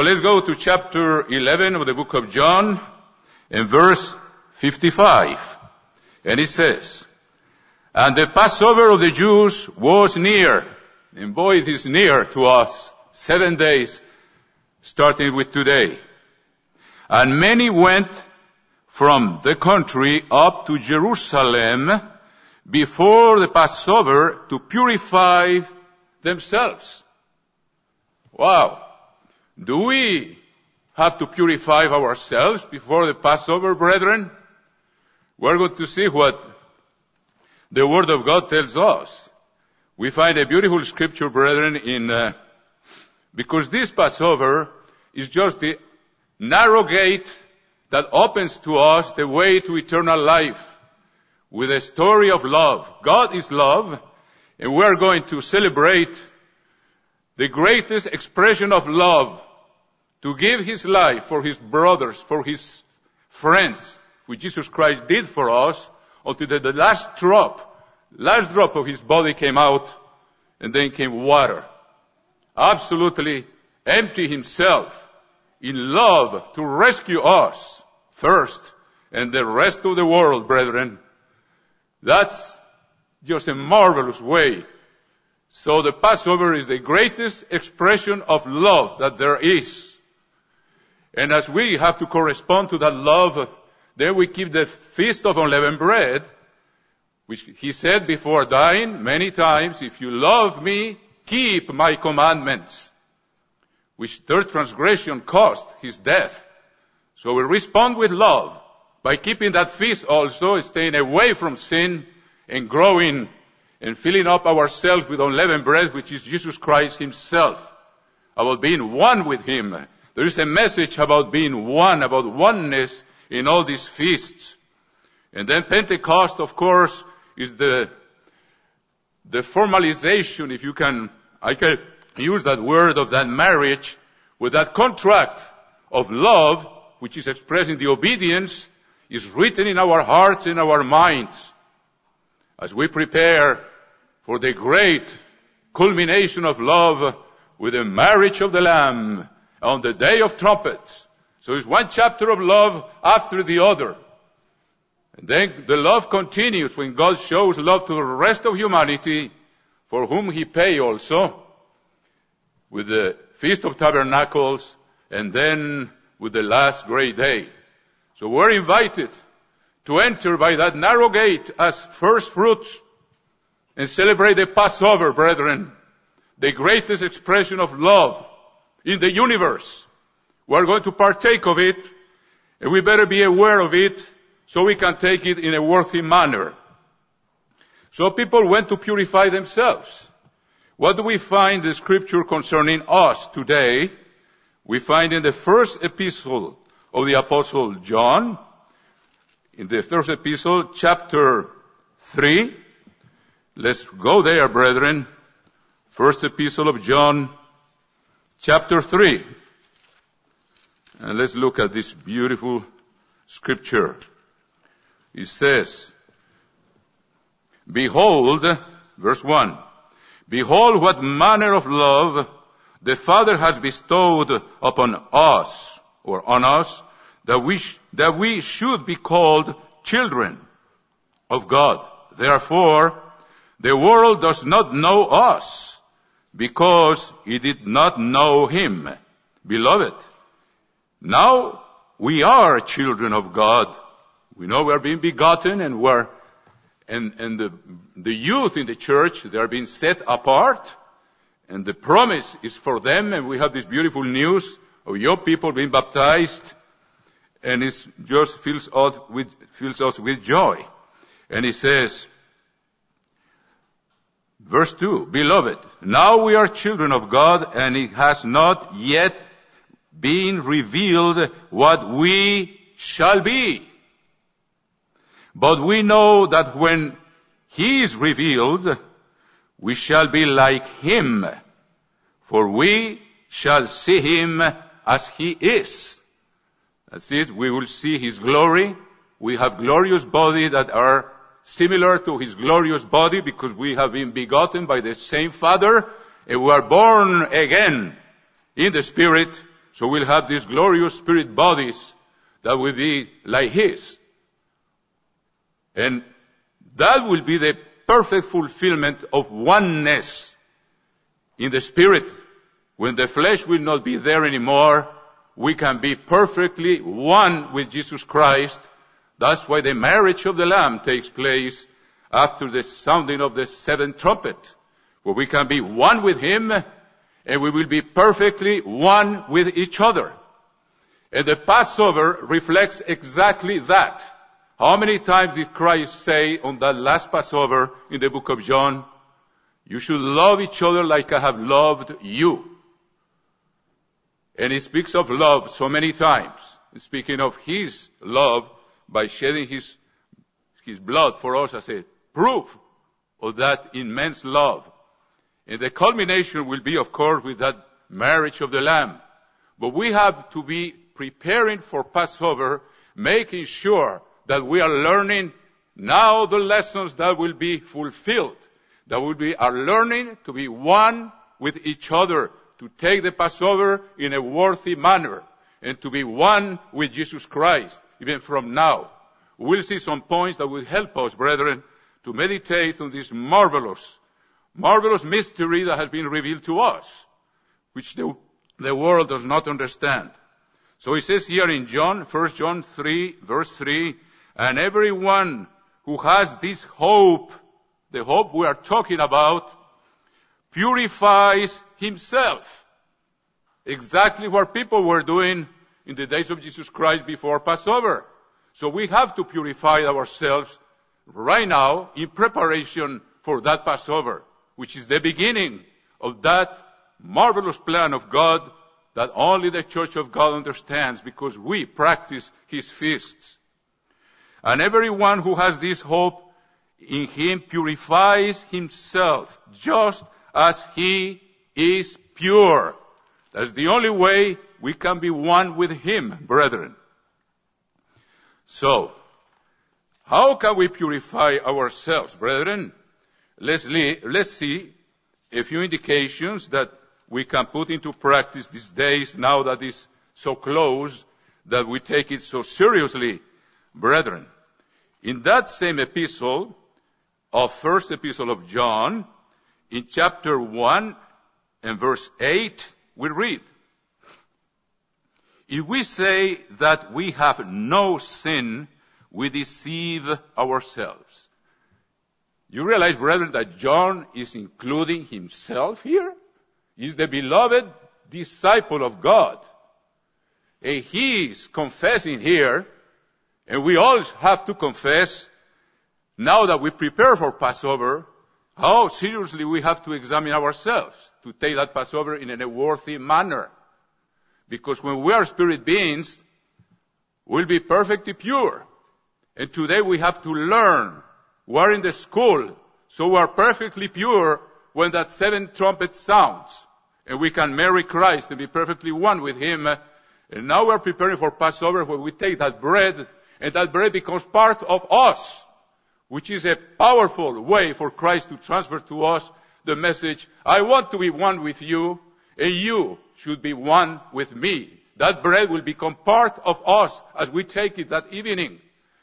So let's go to chapter 11 of the book of John and verse 55. And it says, and the Passover of the Jews was near. And boy, it is near to us. Seven days, starting with today. And many went from the country up to Jerusalem before the Passover to purify themselves. Wow. Do we have to purify ourselves before the Passover, brethren? We're going to see what the Word of God tells us. We find a beautiful scripture, brethren, in, uh, because this Passover is just the narrow gate that opens to us the way to eternal life with a story of love. God is love, and we're going to celebrate the greatest expression of love to give his life for his brothers, for his friends, which Jesus Christ did for us, until the last drop, last drop of his body came out, and then came water. Absolutely empty himself in love to rescue us first, and the rest of the world, brethren. That's just a marvelous way. So the Passover is the greatest expression of love that there is. And as we have to correspond to that love, then we keep the feast of unleavened bread, which he said before dying many times, if you love me, keep my commandments, which their transgression cost his death. So we respond with love by keeping that feast also, staying away from sin and growing and filling up ourselves with unleavened bread, which is Jesus Christ himself, about being one with him there is a message about being one, about oneness in all these feasts. And then Pentecost, of course, is the, the formalization, if you can, I can use that word of that marriage with that contract of love, which is expressing the obedience, is written in our hearts and our minds. As we prepare for the great culmination of love with the marriage of the Lamb, on the day of trumpets. So it's one chapter of love after the other. And then the love continues when God shows love to the rest of humanity for whom he pay also with the Feast of Tabernacles and then with the last great day. So we're invited to enter by that narrow gate as first fruits and celebrate the Passover, brethren, the greatest expression of love in the universe. We're going to partake of it, and we better be aware of it so we can take it in a worthy manner. So people went to purify themselves. What do we find in the scripture concerning us today? We find in the first epistle of the apostle John, in the first epistle, chapter 3. Let's go there, brethren. First epistle of John, chapter 3. And let's look at this beautiful scripture. It says, Behold, verse 1, Behold what manner of love the Father has bestowed upon us, or on us, that we, sh- that we should be called children of God. Therefore, the world does not know us because he did not know him. Beloved, now we are children of God. We know we are being begotten and we're, and, and the, the youth in the church, they are being set apart and the promise is for them and we have this beautiful news of your people being baptized and it just fills us with, fills us with joy. And he says, Verse 2, Beloved, now we are children of God and it has not yet been revealed what we shall be. But we know that when He is revealed, we shall be like Him, for we shall see Him as He is. That's it. We will see His glory. We have glorious body that are similar to his glorious body because we have been begotten by the same Father and we are born again in the Spirit. So we'll have these glorious spirit bodies that will be like His. And that will be the perfect fulfillment of oneness in the spirit. When the flesh will not be there anymore, we can be perfectly one with Jesus Christ. That's why the marriage of the Lamb takes place after the sounding of the seventh trumpet, where we can be one with Him and we will be perfectly one with each other. And the Passover reflects exactly that. How many times did Christ say on that last Passover in the book of John, you should love each other like I have loved you. And he speaks of love so many times, speaking of his love by shedding his, his blood for us as a proof of that immense love. And the culmination will be, of course, with that marriage of the Lamb. But we have to be preparing for Passover, making sure that we are learning now the lessons that will be fulfilled. That will be our learning to be one with each other, to take the Passover in a worthy manner, and to be one with Jesus Christ, even from now. We'll see some points that will help us, brethren, to meditate on this marvelous marvelous mystery that has been revealed to us, which the, the world does not understand. So he says here in John, 1 John 3, verse 3, and everyone who has this hope, the hope we are talking about, purifies himself. Exactly what people were doing in the days of Jesus Christ before Passover. So we have to purify ourselves right now in preparation for that Passover which is the beginning of that marvelous plan of God that only the church of God understands because we practice his feasts. And everyone who has this hope in him purifies himself just as he is pure. That's the only way we can be one with him, brethren. So, how can we purify ourselves, brethren? Let's, let's see a few indications that we can put into practice these days now that it's so close that we take it so seriously, brethren. In that same epistle of first epistle of John, in chapter 1 and verse 8, we read, If we say that we have no sin, we deceive ourselves. You realize, brethren, that John is including himself here? He's the beloved disciple of God. And he is confessing here, and we all have to confess, now that we prepare for Passover, how seriously we have to examine ourselves to take that Passover in a worthy manner. Because when we are spirit beings, we'll be perfectly pure. And today we have to learn we're in the school, so we're perfectly pure when that seventh trumpet sounds. And we can marry Christ and be perfectly one with Him. And now we're preparing for Passover where we take that bread and that bread becomes part of us, which is a powerful way for Christ to transfer to us the message, I want to be one with you and you should be one with me. That bread will become part of us as we take it that evening.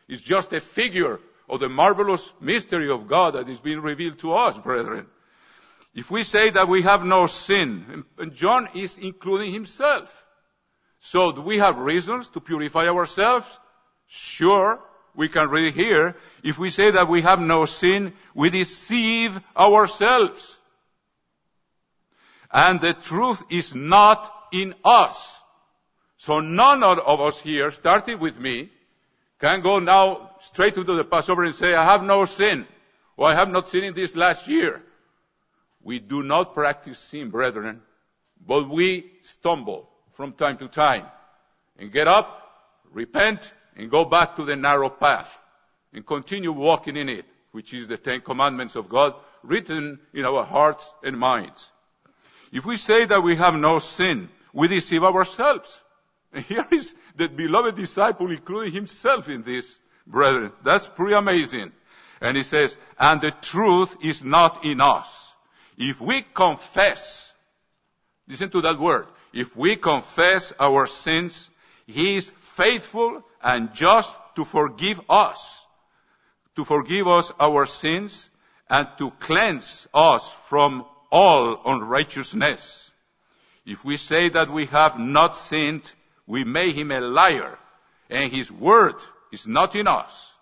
It's just a figure of the marvelous mystery of God that is being revealed to us, brethren. If we say that we have no sin, and John is including himself. So do we have reasons to purify ourselves? Sure, we can read here. If we say that we have no sin, we deceive ourselves. And the truth is not in us. So none of us here, starting with me, can go now straight into the Passover and say, I have no sin, or I have not sinned in this last year. We do not practice sin, brethren, but we stumble from time to time and get up, repent, and go back to the narrow path and continue walking in it, which is the Ten Commandments of God written in our hearts and minds. If we say that we have no sin, we deceive ourselves. And here is the beloved disciple including himself in this, brethren. That's pretty amazing. And he says, and the truth is not in us. If we confess, listen to that word, if we confess our sins, He is faithful and just to forgive us, to forgive us our sins and to cleanse us from all unrighteousness. If we say that we have not sinned, we make him a liar, and his word is not in us.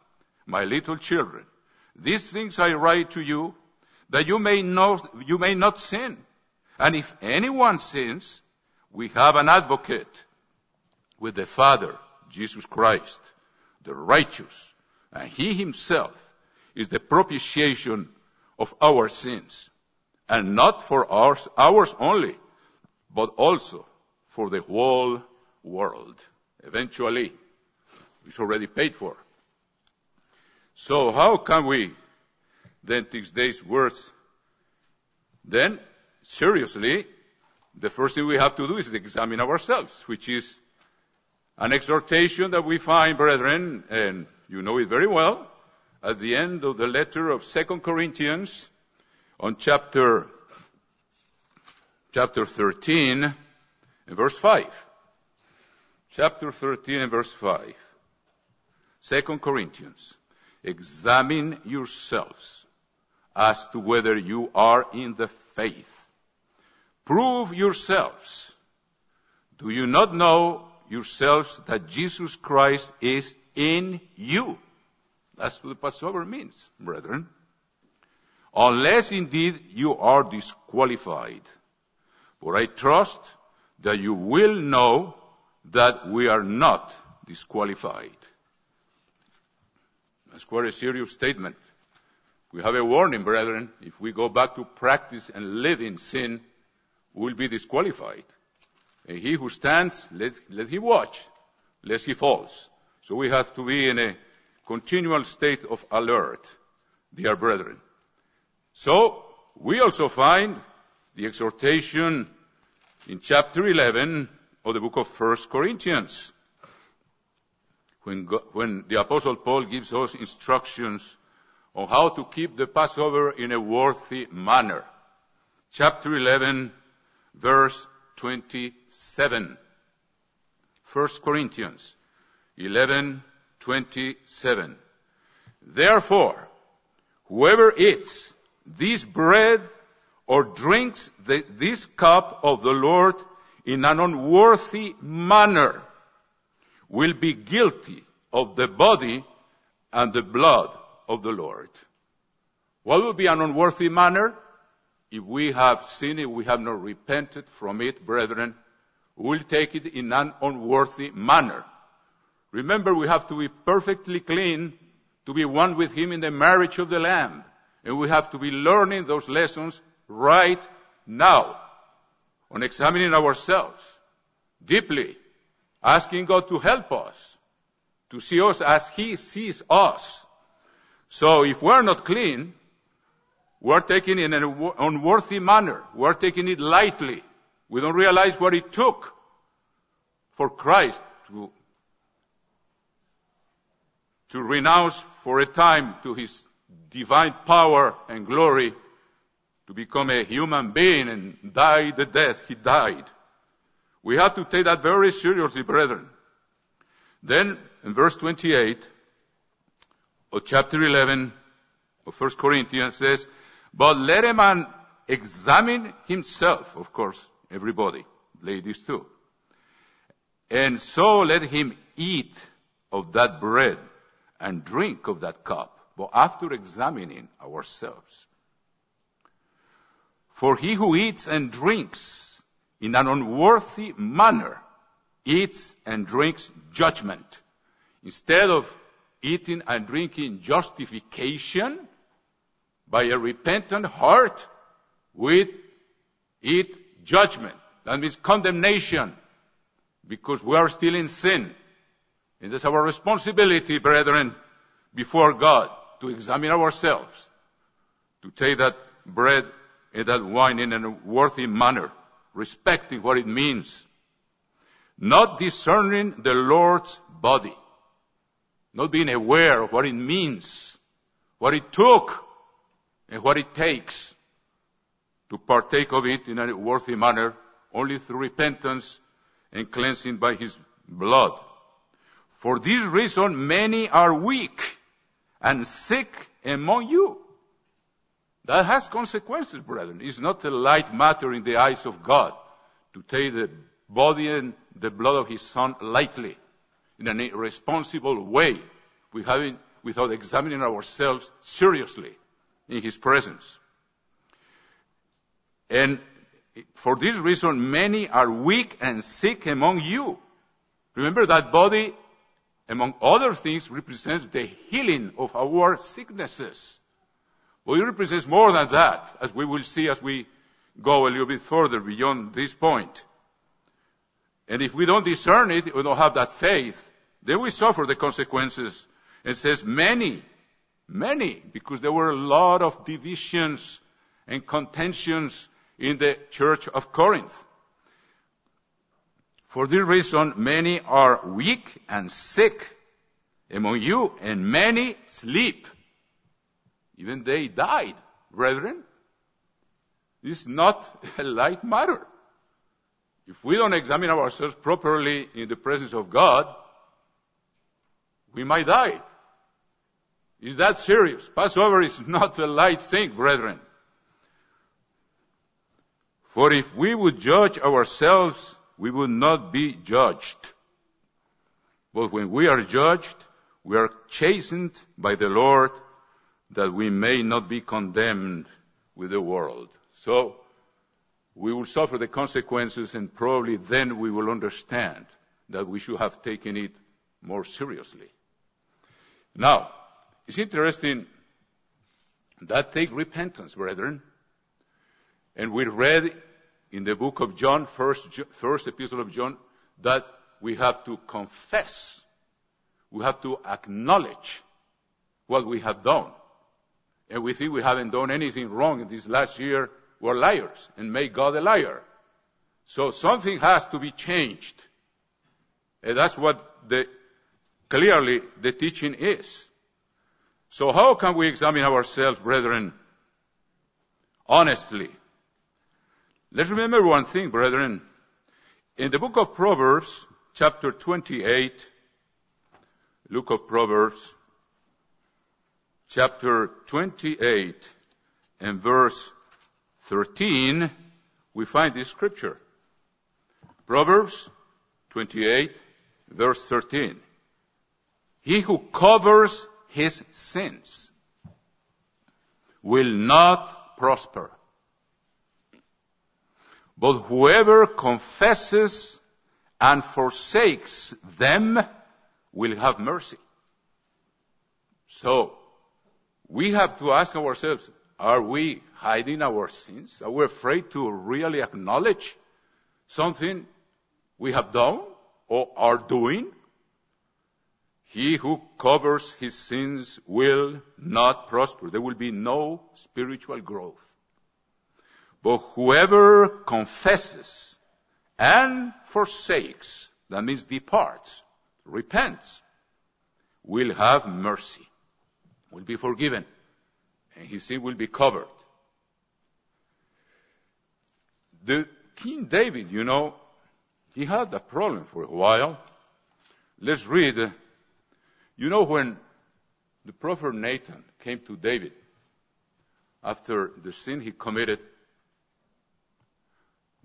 My little children, these things I write to you, that you may know, you may not sin. And if anyone sins, we have an advocate with the Father, Jesus Christ, the righteous, and he himself is the propitiation of our sins, and not for ours, ours only, but also for the whole world. Eventually, it's already paid for. So how can we then take these words? Then, seriously, the first thing we have to do is examine ourselves, which is an exhortation that we find, brethren, and you know it very well, at the end of the letter of Second Corinthians on chapter, chapter 13 and verse 5. Chapter 13 and verse 5. Second Corinthians. Examine yourselves as to whether you are in the faith. Prove yourselves. Do you not know yourselves that Jesus Christ is in you? That's what the Passover means, brethren. Unless indeed you are disqualified. For I trust that you will know that we are not disqualified. That's quite a serious statement. We have a warning, brethren. If we go back to practice and live in sin, we will be disqualified. And he who stands, let, let he watch, lest he falls. So we have to be in a continual state of alert, dear brethren. So, we also find the exhortation in chapter 11 of the book of 1 Corinthians, when, when the apostle Paul gives us instructions on how to keep the Passover in a worthy manner. Chapter 11, verse 27. 1 Corinthians 11, 27. Therefore, whoever eats this bread or drinks the, this cup of the Lord in an unworthy manner will be guilty of the body and the blood of the Lord. What would be an unworthy manner? If we have sinned, if we have not repented from it, brethren, we'll take it in an unworthy manner. Remember, we have to be perfectly clean to be one with Him in the marriage of the Lamb. And we have to be learning those lessons right now on examining ourselves deeply, asking God to help us, to see us as He sees us. So if we're not clean, we're taking it in an unworthy manner. We're taking it lightly. We don't realize what it took for Christ to to renounce for a time to his divine power and glory to become a human being and die the death he died. We have to take that very seriously, brethren. Then, in verse 28 of chapter 11 of 1 Corinthians says, But let a man examine himself, of course, everybody, ladies too. And so let him eat of that bread and drink of that cup, but after examining ourselves. For he who eats and drinks in an unworthy manner eats and drinks judgment instead of eating and drinking justification by a repentant heart we eat judgment. That means condemnation because we are still in sin. It is our responsibility, brethren, before God to examine ourselves, to take that bread and that wine in a worthy manner, respecting what it means, not discerning the Lord's body, not being aware of what it means, what it took, and what it takes to partake of it in a worthy manner only through repentance and cleansing by his blood. For this reason, many are weak and sick among you. That has consequences, brethren. It's not a light matter in the eyes of God to take the body and the blood of his son lightly in an irresponsible way without examining ourselves seriously in his presence. And for this reason, many are weak and sick among you. Remember that body, among other things, represents the healing of our sicknesses. Well, it represents more than that, as we will see as we go a little bit further beyond this point. And if we don't discern it, we don't have that faith, then we suffer the consequences. It says many, many, because there were a lot of divisions and contentions in the church of Corinth. For this reason, many are weak and sick among you, and many sleep. Even they died, brethren. This is not a light matter. If we don't examine ourselves properly in the presence of God, we might die. Is that serious? Passover is not a light thing, brethren. For if we would judge ourselves, we will not be judged. But when we are judged, we are chastened by the Lord that we may not be condemned with the world. So, we will suffer the consequences and probably then we will understand that we should have taken it more seriously. Now, it's interesting that take repentance, brethren. And we read in the book of John, first, first epistle of John, that we have to confess. We have to acknowledge what we have done. And we think we haven't done anything wrong in this last year. We're liars and make God a liar. So something has to be changed. And that's what the, clearly the teaching is. So how can we examine ourselves, brethren, honestly? Let's remember one thing, brethren. In the book of Proverbs, chapter 28, Look of Proverbs, chapter 28 and verse 13, we find this scripture. Proverbs 28, verse 13. He who covers his sins will not prosper. But whoever confesses and forsakes them will have mercy. So, we have to ask ourselves, are we hiding our sins? Are we afraid to really acknowledge something we have done or are doing? He who covers his sins will not prosper. There will be no spiritual growth. But whoever confesses and forsakes, that means departs, repents, will have mercy, will be forgiven, and his sin will be covered. The King David, you know, he had a problem for a while. Let's read. You know when the prophet Nathan came to David after the sin he committed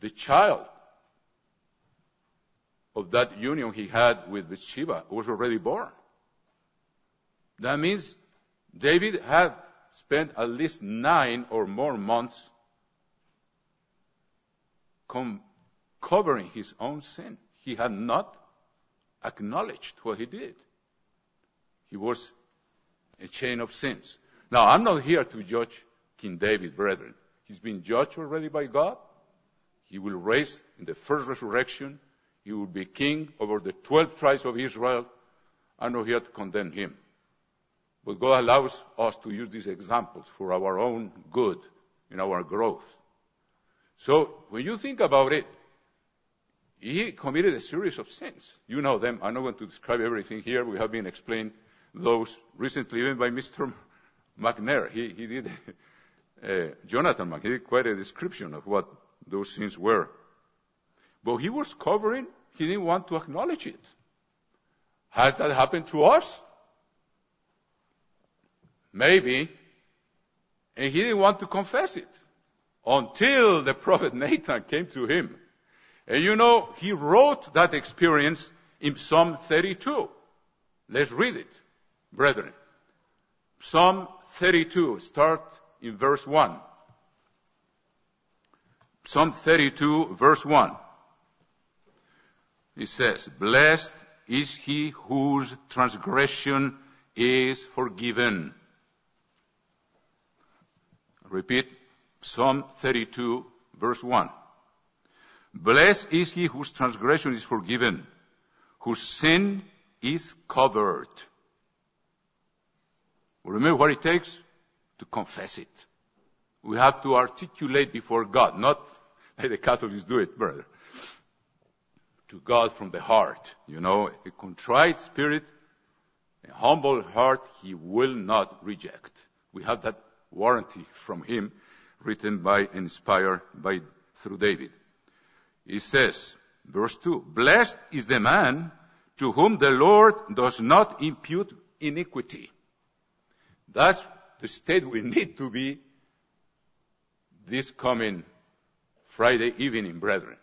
the child of that union he had with Bathsheba was already born. That means David had spent at least nine or more months com- covering his own sin. He had not acknowledged what he did. He was a chain of sins. Now, I'm not here to judge King David, brethren. He's been judged already by God. He will raise in the first resurrection. He will be king over the 12 tribes of Israel. I'm not here to condemn him. But God allows us to use these examples for our own good in our growth. So when you think about it, he committed a series of sins. You know them. I'm not going to describe everything here. We have been explained those recently even by Mr. McNair. He, he did, uh, Jonathan McNair, he did quite a description of what those sins were. But he was covering, he didn't want to acknowledge it. Has that happened to us? Maybe. And he didn't want to confess it until the prophet Nathan came to him. And you know, he wrote that experience in Psalm 32. Let's read it, brethren. Psalm 32, start in verse 1. Psalm 32, verse 1. It says, Blessed is he whose transgression is forgiven. Repeat, Psalm 32, verse 1. Blessed is he whose transgression is forgiven, whose sin is covered. Remember what it takes? To confess it. We have to articulate before God, not like the Catholics do it, brother. To God from the heart. You know, a contrite spirit, a humble heart, He will not reject. We have that warranty from Him, written by, inspired by, through David. He says, verse 2, Blessed is the man to whom the Lord does not impute iniquity. That's the state we need to be this coming Friday evening, brethren,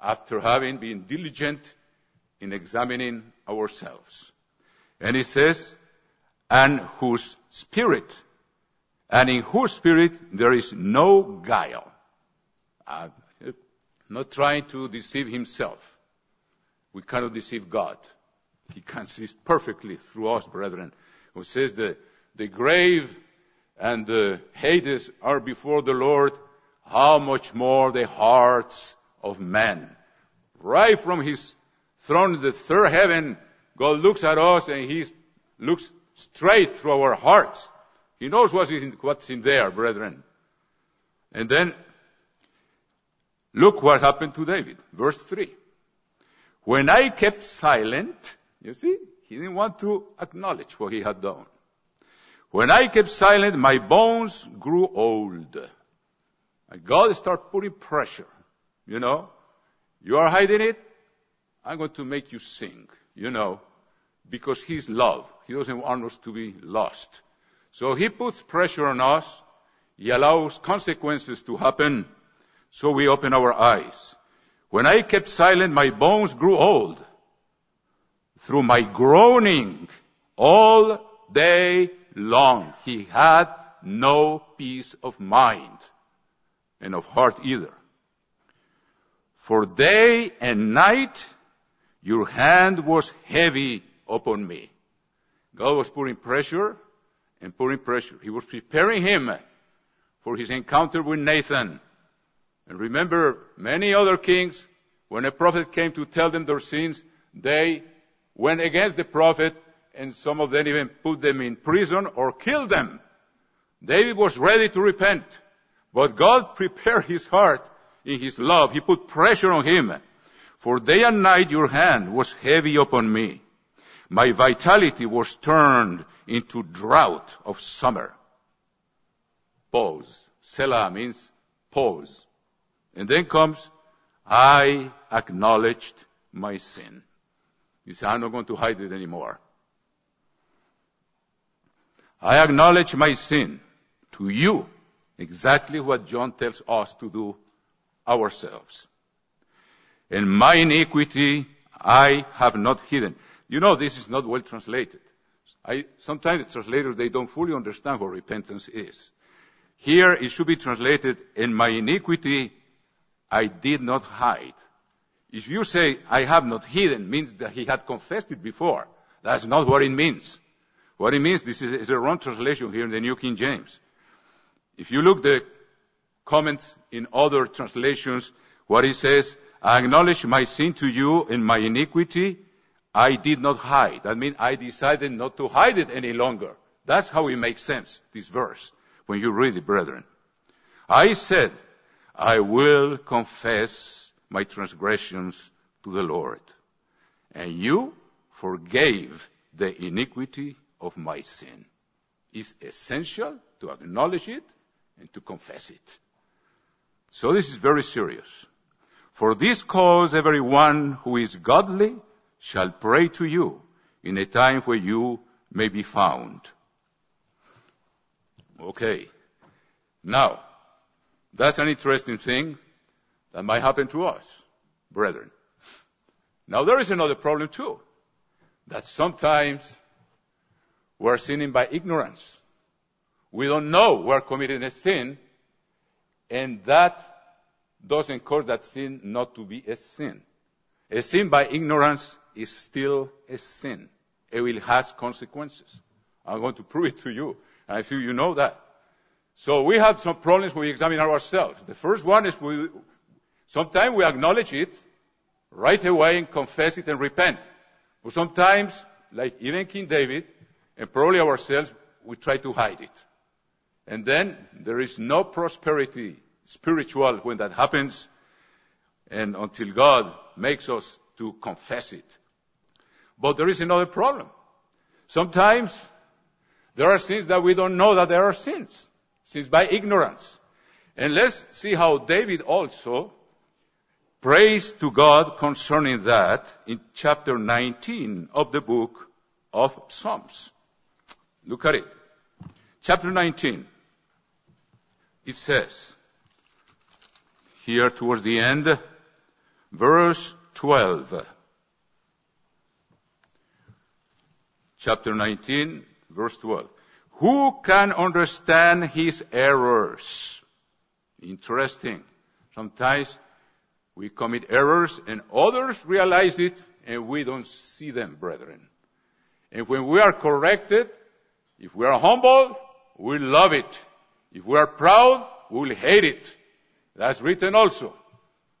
after having been diligent in examining ourselves. And he says, and whose spirit, and in whose spirit there is no guile. Uh, not trying to deceive himself. We cannot deceive God. He can see perfectly through us, brethren. Who says the, the grave and the Hades are before the Lord, how much more the hearts of men. Right from his throne in the third heaven, God looks at us and he looks straight through our hearts. He knows what's in, what's in there, brethren. And then, look what happened to David. Verse 3. When I kept silent, you see, he didn't want to acknowledge what he had done. When I kept silent, my bones grew old. And God started putting pressure. You know, you are hiding it. I'm going to make you sing. You know, because He's love. He doesn't want us to be lost. So He puts pressure on us. He allows consequences to happen. So we open our eyes. When I kept silent, my bones grew old. Through my groaning all day long. He had no peace of mind and of heart either. For day and night your hand was heavy upon me. God was putting pressure and putting pressure. He was preparing him for his encounter with Nathan. And remember, many other kings, when a prophet came to tell them their sins, they went against the prophet and some of them even put them in prison or killed them. David was ready to repent, but God prepared his heart in his love. He put pressure on him. For day and night your hand was heavy upon me. My vitality was turned into drought of summer. Pause. Selah means pause. And then comes, I acknowledged my sin. You say, I'm not going to hide it anymore. I acknowledge my sin to you, exactly what John tells us to do ourselves. And my iniquity I have not hidden. You know, this is not well translated. I, sometimes the translators, they don't fully understand what repentance is. Here it should be translated, in my iniquity I did not hide. If you say, I have not hidden, means that he had confessed it before. That's not what it means. What it means, this is, a wrong translation here in the New King James. If you look the comments in other translations, what it says, I acknowledge my sin to you and my iniquity. I did not hide. That means I decided not to hide it any longer. That's how it makes sense, this verse, when you read it, brethren. I said, I will confess my transgressions to the Lord. And you forgave the iniquity of my sin. It's essential to acknowledge it and to confess it. So this is very serious. For this cause everyone who is godly shall pray to you in a time where you may be found. Okay. Now, that's an interesting thing that might happen to us, brethren. Now there is another problem too, that sometimes we're sinning by ignorance. We don't know we're committing a sin, and that doesn't cause that sin not to be a sin. A sin by ignorance is still a sin. It will have consequences. I'm going to prove it to you. And I feel you know that. So we have some problems when we examine ourselves. The first one is we, sometimes we acknowledge it right away and confess it and repent. But sometimes, like even King David, and probably ourselves, we try to hide it. And then there is no prosperity spiritual when that happens and until God makes us to confess it. But there is another problem. Sometimes there are sins that we don't know that there are sins, sins by ignorance. And let's see how David also prays to God concerning that in chapter 19 of the book of Psalms. Look at it. Chapter 19. It says, here towards the end, verse 12. Chapter 19, verse 12. Who can understand his errors? Interesting. Sometimes we commit errors and others realize it and we don't see them, brethren. And when we are corrected, if we are humble, we love it. If we are proud, we will hate it. That's written also.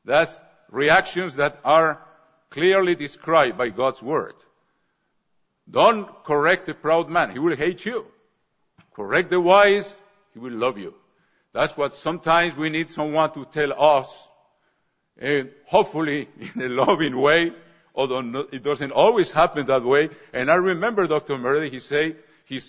That's reactions that are clearly described by God's word. Don't correct a proud man. He will hate you. Correct the wise. He will love you. That's what sometimes we need someone to tell us, and hopefully in a loving way, although it doesn't always happen that way. And I remember Dr. Murray, he say, he,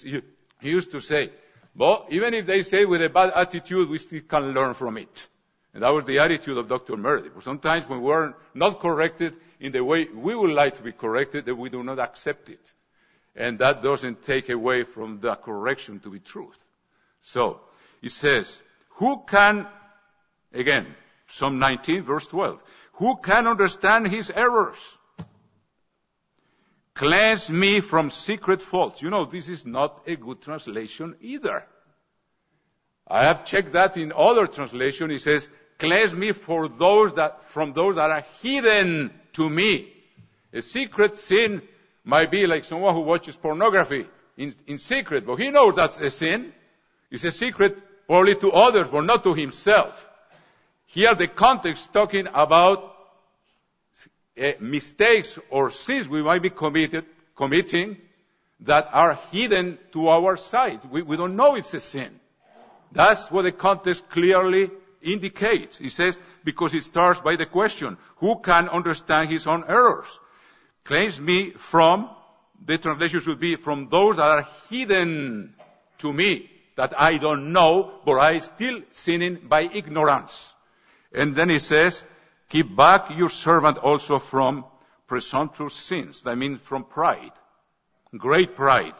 he used to say, well, even if they say with a bad attitude, we still can learn from it. And that was the attitude of Dr. Murray. Sometimes when we're not corrected in the way we would like to be corrected, that we do not accept it. And that doesn't take away from the correction to be truth. So, it says, who can, again, Psalm 19 verse 12, who can understand his errors? Cleanse me from secret faults. You know, this is not a good translation either. I have checked that in other translation. It says, cleanse me for those that, from those that are hidden to me. A secret sin might be like someone who watches pornography in, in secret, but he knows that's a sin. It's a secret probably to others, but not to himself. Here the context talking about uh, mistakes or sins we might be committed, committing that are hidden to our sight. We, we don't know it's a sin. That's what the context clearly indicates. He says, because it starts by the question, who can understand his own errors? Claims me from, the translation should be from those that are hidden to me, that I don't know, but I still sinning by ignorance. And then he says, keep back your servant also from presumptuous sins. That means from pride. Great pride.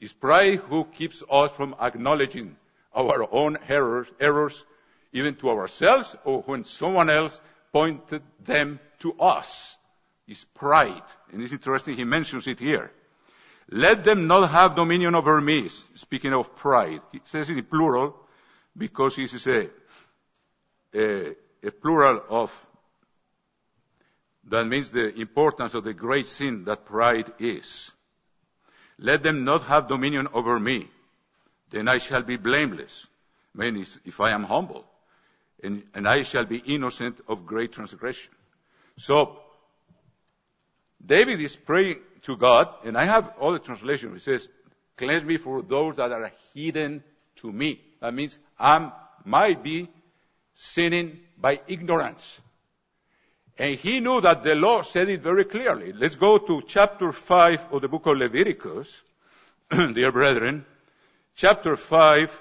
Is pride who keeps us from acknowledging our own errors, errors even to ourselves or when someone else pointed them to us. Is pride. And it's interesting, he mentions it here. Let them not have dominion over me. Speaking of pride. He says it in plural because this is a, a, a plural of that means the importance of the great sin that pride is. Let them not have dominion over me. Then I shall be blameless. I mean, if I am humble. And, and I shall be innocent of great transgression. So, David is praying to God, and I have all the translation. Says, cleanse me for those that are hidden to me. That means I might be sinning by ignorance. And he knew that the law said it very clearly. Let's go to chapter 5 of the book of Leviticus, dear brethren. Chapter 5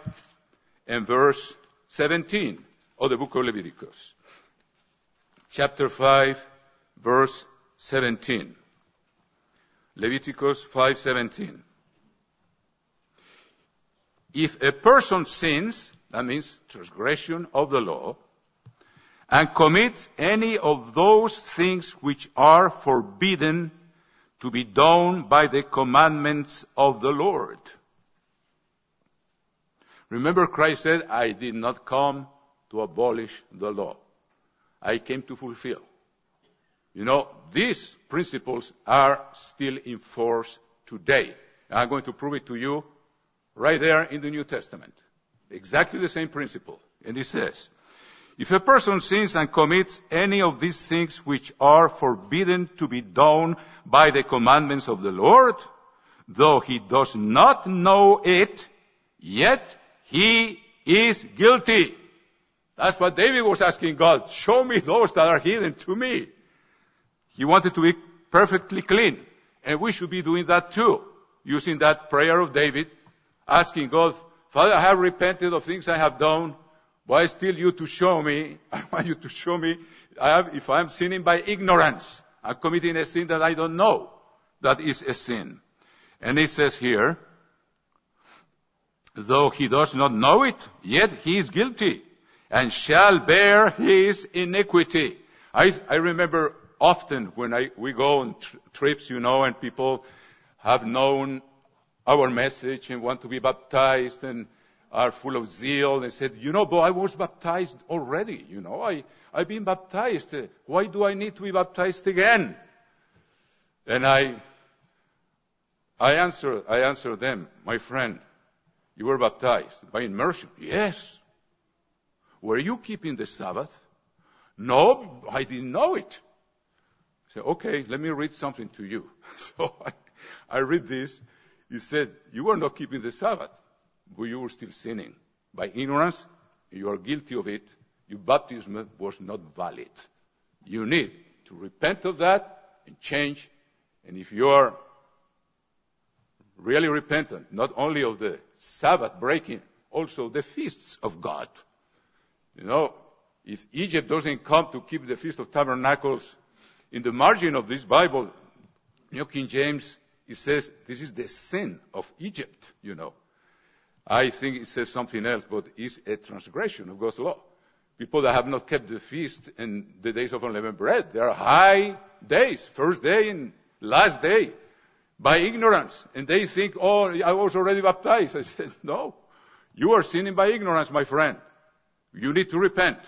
and verse 17 of the book of Leviticus. chapter 5, verse 17. Leviticus 5:17. If a person sins, that means transgression of the law, and commits any of those things which are forbidden to be done by the commandments of the Lord. Remember Christ said, I did not come to abolish the law. I came to fulfill. You know, these principles are still in force today. I'm going to prove it to you right there in the New Testament. Exactly the same principle. And it says, if a person sins and commits any of these things which are forbidden to be done by the commandments of the Lord, though he does not know it, yet he is guilty. That's what David was asking God. Show me those that are hidden to me. He wanted to be perfectly clean. And we should be doing that too. Using that prayer of David, asking God, Father, I have repented of things I have done. Why still you to show me? I want you to show me I have, if I'm sinning by ignorance. I'm committing a sin that I don't know. That is a sin. And it says here, though he does not know it, yet he is guilty and shall bear his iniquity. I, I remember often when I, we go on tr- trips, you know, and people have known our message and want to be baptized and are full of zeal and said, you know, but I was baptized already, you know, I, I've been baptized. Why do I need to be baptized again? And I, I answer, I answer them, my friend, you were baptized by immersion. Yes. Were you keeping the Sabbath? No, I didn't know it. I said, okay, let me read something to you. So I, I read this. He said, you were not keeping the Sabbath but you were still sinning. By ignorance, you are guilty of it. Your baptism was not valid. You need to repent of that and change. And if you are really repentant, not only of the Sabbath breaking, also the feasts of God. You know, if Egypt doesn't come to keep the Feast of Tabernacles, in the margin of this Bible, New King James, it says this is the sin of Egypt, you know. I think it says something else, but it's a transgression of God's law. People that have not kept the feast and the days of unleavened bread, they are high days, first day and last day, by ignorance. And they think, oh, I was already baptized. I said, no, you are sinning by ignorance, my friend. You need to repent.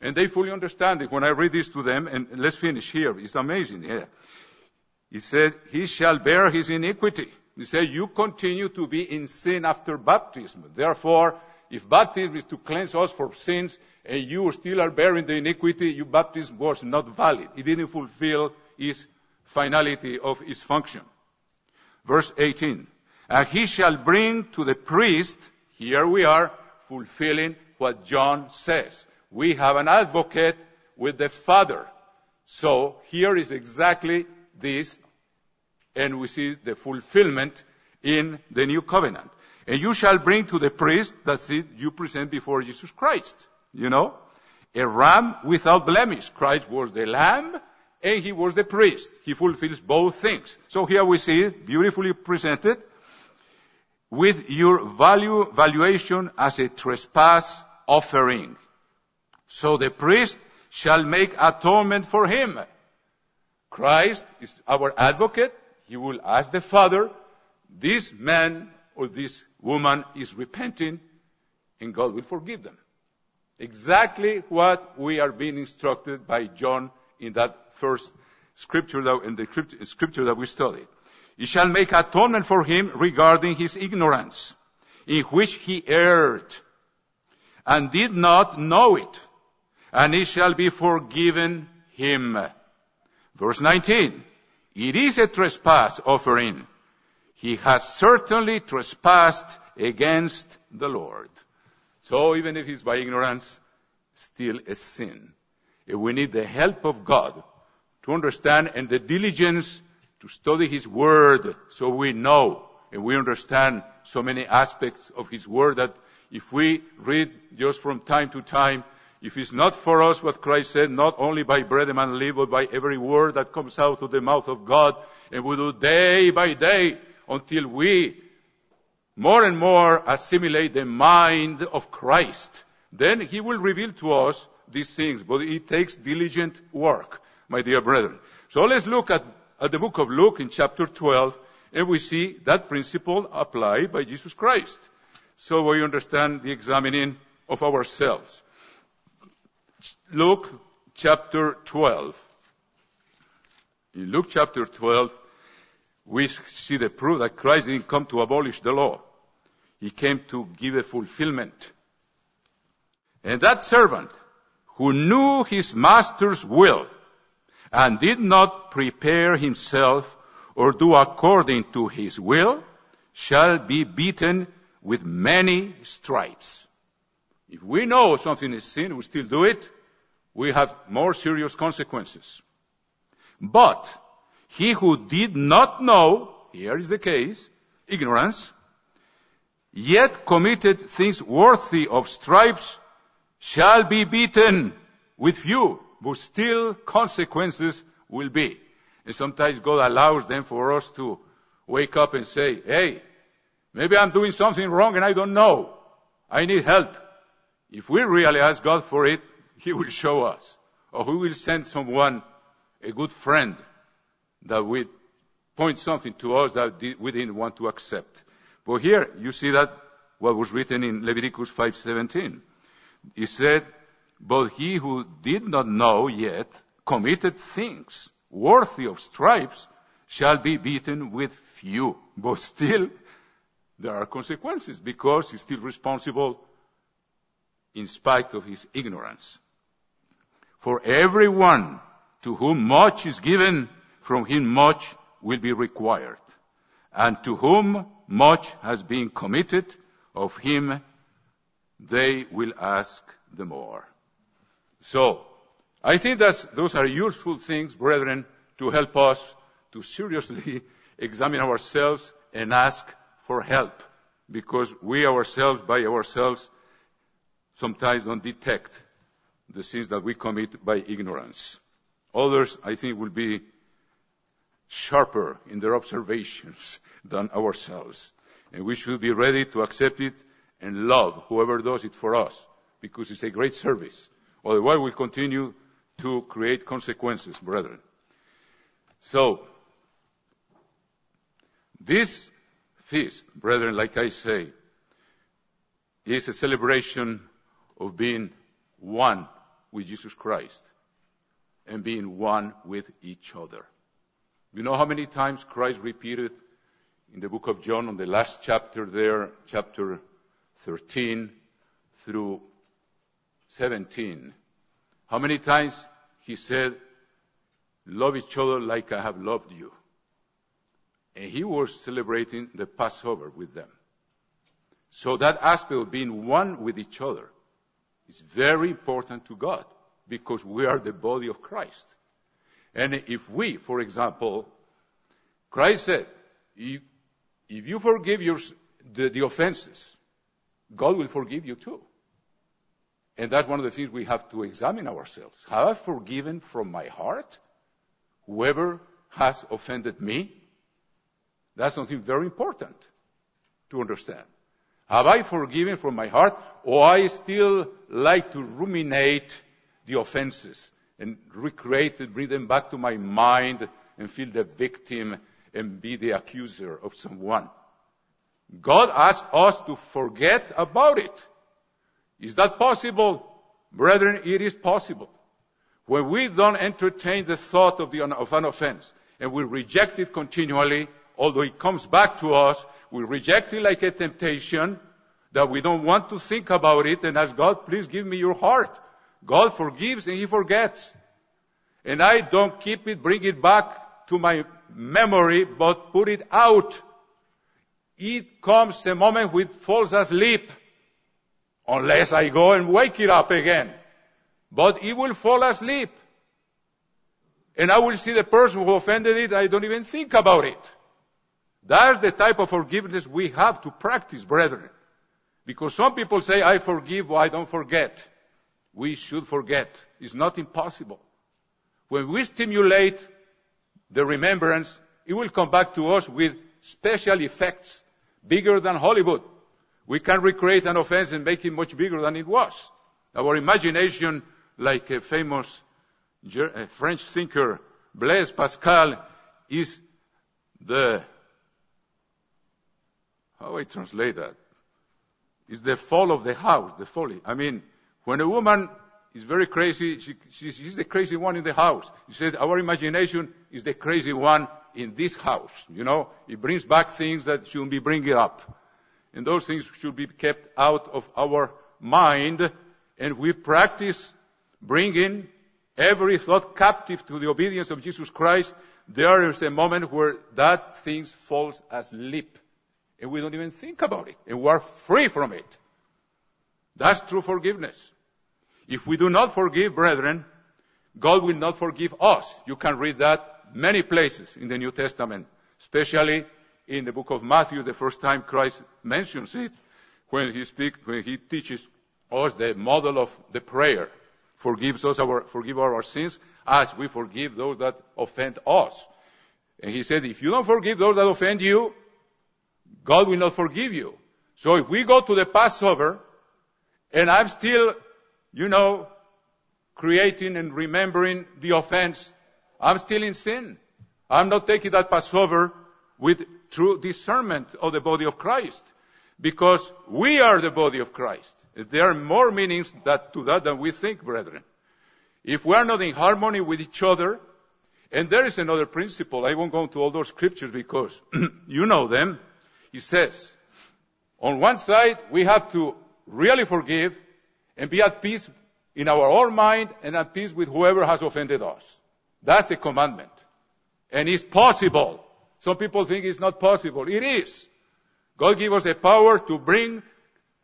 And they fully understand it when I read this to them. And let's finish here. It's amazing. Yeah. He said, he shall bear his iniquity. He said, you continue to be in sin after baptism. Therefore, if baptism is to cleanse us from sins and you still are bearing the iniquity, your baptism was not valid. It didn't fulfill its finality of its function. Verse 18. And he shall bring to the priest, here we are, fulfilling what John says. We have an advocate with the Father. So here is exactly this and we see the fulfillment in the new covenant. And you shall bring to the priest, that's it, you present before Jesus Christ. You know? A ram without blemish. Christ was the lamb and he was the priest. He fulfills both things. So here we see it beautifully presented with your value, valuation as a trespass offering. So the priest shall make atonement for him. Christ is our advocate he will ask the father, this man or this woman is repenting, and God will forgive them. Exactly what we are being instructed by John in that first scripture that, in the scripture that we studied. He shall make atonement for him regarding his ignorance, in which he erred, and did not know it, and he shall be forgiven him. Verse 19. It is a trespass offering. He has certainly trespassed against the Lord. So even if it's by ignorance, still a sin. If we need the help of God to understand and the diligence to study His Word so we know and we understand so many aspects of His Word that if we read just from time to time, if it's not for us what Christ said, not only by bread a man live, but by every word that comes out of the mouth of God, and we do day by day until we more and more assimilate the mind of Christ. Then He will reveal to us these things, but it takes diligent work, my dear brethren. So let's look at, at the book of Luke in chapter 12, and we see that principle applied by Jesus Christ. So we understand the examining of ourselves. Luke chapter 12. In Luke chapter 12, we see the proof that Christ didn't come to abolish the law. He came to give a fulfillment. And that servant who knew his master's will and did not prepare himself or do according to his will shall be beaten with many stripes. If we know something is sin, we still do it, we have more serious consequences. But he who did not know, here is the case, ignorance, yet committed things worthy of stripes, shall be beaten with few, but still consequences will be. And sometimes God allows them for us to wake up and say, hey, maybe I'm doing something wrong and I don't know. I need help. If we really ask God for it, He will show us. Or He will send someone, a good friend, that will point something to us that we didn't want to accept. But here, you see that what was written in Leviticus 5:17. He said, but he who did not know yet committed things worthy of stripes shall be beaten with few. But still, there are consequences because he's still responsible in spite of his ignorance. For everyone to whom much is given, from him much will be required. And to whom much has been committed, of him they will ask the more. So, I think that those are useful things, brethren, to help us to seriously examine ourselves and ask for help. Because we ourselves, by ourselves, sometimes don't detect the sins that we commit by ignorance. Others, I think, will be sharper in their observations than ourselves. And we should be ready to accept it and love whoever does it for us, because it's a great service. Otherwise, we'll continue to create consequences, brethren. So, this feast, brethren, like I say, is a celebration of being one with Jesus Christ and being one with each other. You know how many times Christ repeated in the book of John on the last chapter there, chapter 13 through 17. How many times he said, love each other like I have loved you. And he was celebrating the Passover with them. So that aspect of being one with each other is very important to God because we are the body of Christ. And if we, for example, Christ said, if, if you forgive your, the, the offenses, God will forgive you too. And that's one of the things we have to examine ourselves. Have I forgiven from my heart whoever has offended me? That's something very important to understand. Have I forgiven from my heart, or I still like to ruminate the offenses and recreate it, bring them back to my mind and feel the victim and be the accuser of someone? God asks us to forget about it. Is that possible? Brethren, it is possible. When we don't entertain the thought of, the, of an offense and we reject it continually, although it comes back to us, we reject it like a temptation that we don't want to think about it and ask God, please give me your heart. God forgives and He forgets. And I don't keep it, bring it back to my memory, but put it out. It comes a moment which falls asleep unless I go and wake it up again. But it will fall asleep. And I will see the person who offended it, I don't even think about it. That's the type of forgiveness we have to practice, brethren. Because some people say, I forgive, I don't forget. we should forget. It's not impossible. When we stimulate the remembrance, it will come back to us with special effects bigger than Hollywood. We can recreate an offense and make it much bigger than it was. Our imagination, like a famous French thinker, Blaise Pascal, is the, how I translate that? It's the fall of the house, the folly. I mean, when a woman is very crazy, she, she, she's the crazy one in the house. He said, our imagination is the crazy one in this house. You know, it brings back things that shouldn't be bringing up. And those things should be kept out of our mind. And we practice bringing every thought captive to the obedience of Jesus Christ. There is a moment where that thing falls asleep. And we don't even think about it. And we are free from it. That's true forgiveness. If we do not forgive, brethren, God will not forgive us. You can read that many places in the New Testament, especially in the book of Matthew, the first time Christ mentions it, when he speaks, when he teaches us the model of the prayer. Forgives us our, forgive our sins as we forgive those that offend us. And he said, if you don't forgive those that offend you, God will not forgive you. So if we go to the Passover, and I'm still, you know, creating and remembering the offense I'm still in sin. I'm not taking that Passover with true discernment of the body of Christ. Because we are the body of Christ. There are more meanings that, to that than we think, brethren. If we are not in harmony with each other, and there is another principle, I won't go into all those scriptures because you know them. He says, on one side, we have to really forgive and be at peace in our own mind and at peace with whoever has offended us. That's a commandment. And it's possible. Some people think it's not possible. It is. God gave us the power to bring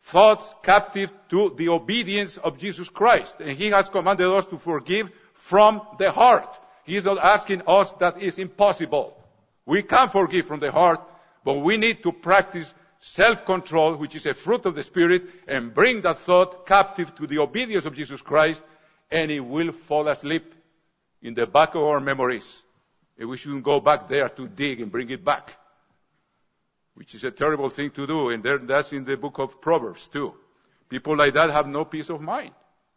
thoughts captive to the obedience of Jesus Christ. And He has commanded us to forgive from the heart. He is not asking us that is impossible. We can forgive from the heart, but we need to practice self-control, which is a fruit of the Spirit, and bring that thought captive to the obedience of Jesus Christ, and it will fall asleep in the back of our memories. And we shouldn't go back there to dig and bring it back, which is a terrible thing to do. And there, that's in the book of Proverbs too. People like that have no peace of mind.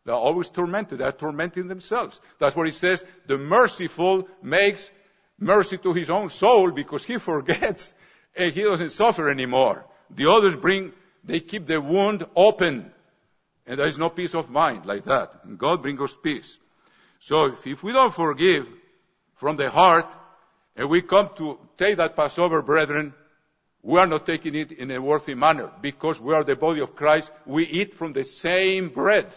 They're always tormented. They're tormenting themselves. That's what he says. The merciful makes mercy to his own soul because he forgets and he doesn't suffer anymore. The others bring, they keep the wound open and there is no peace of mind like that. And God brings us peace. So if, if we don't forgive from the heart, and we come to take that Passover, brethren, we are not taking it in a worthy manner because we are the body of Christ. We eat from the same bread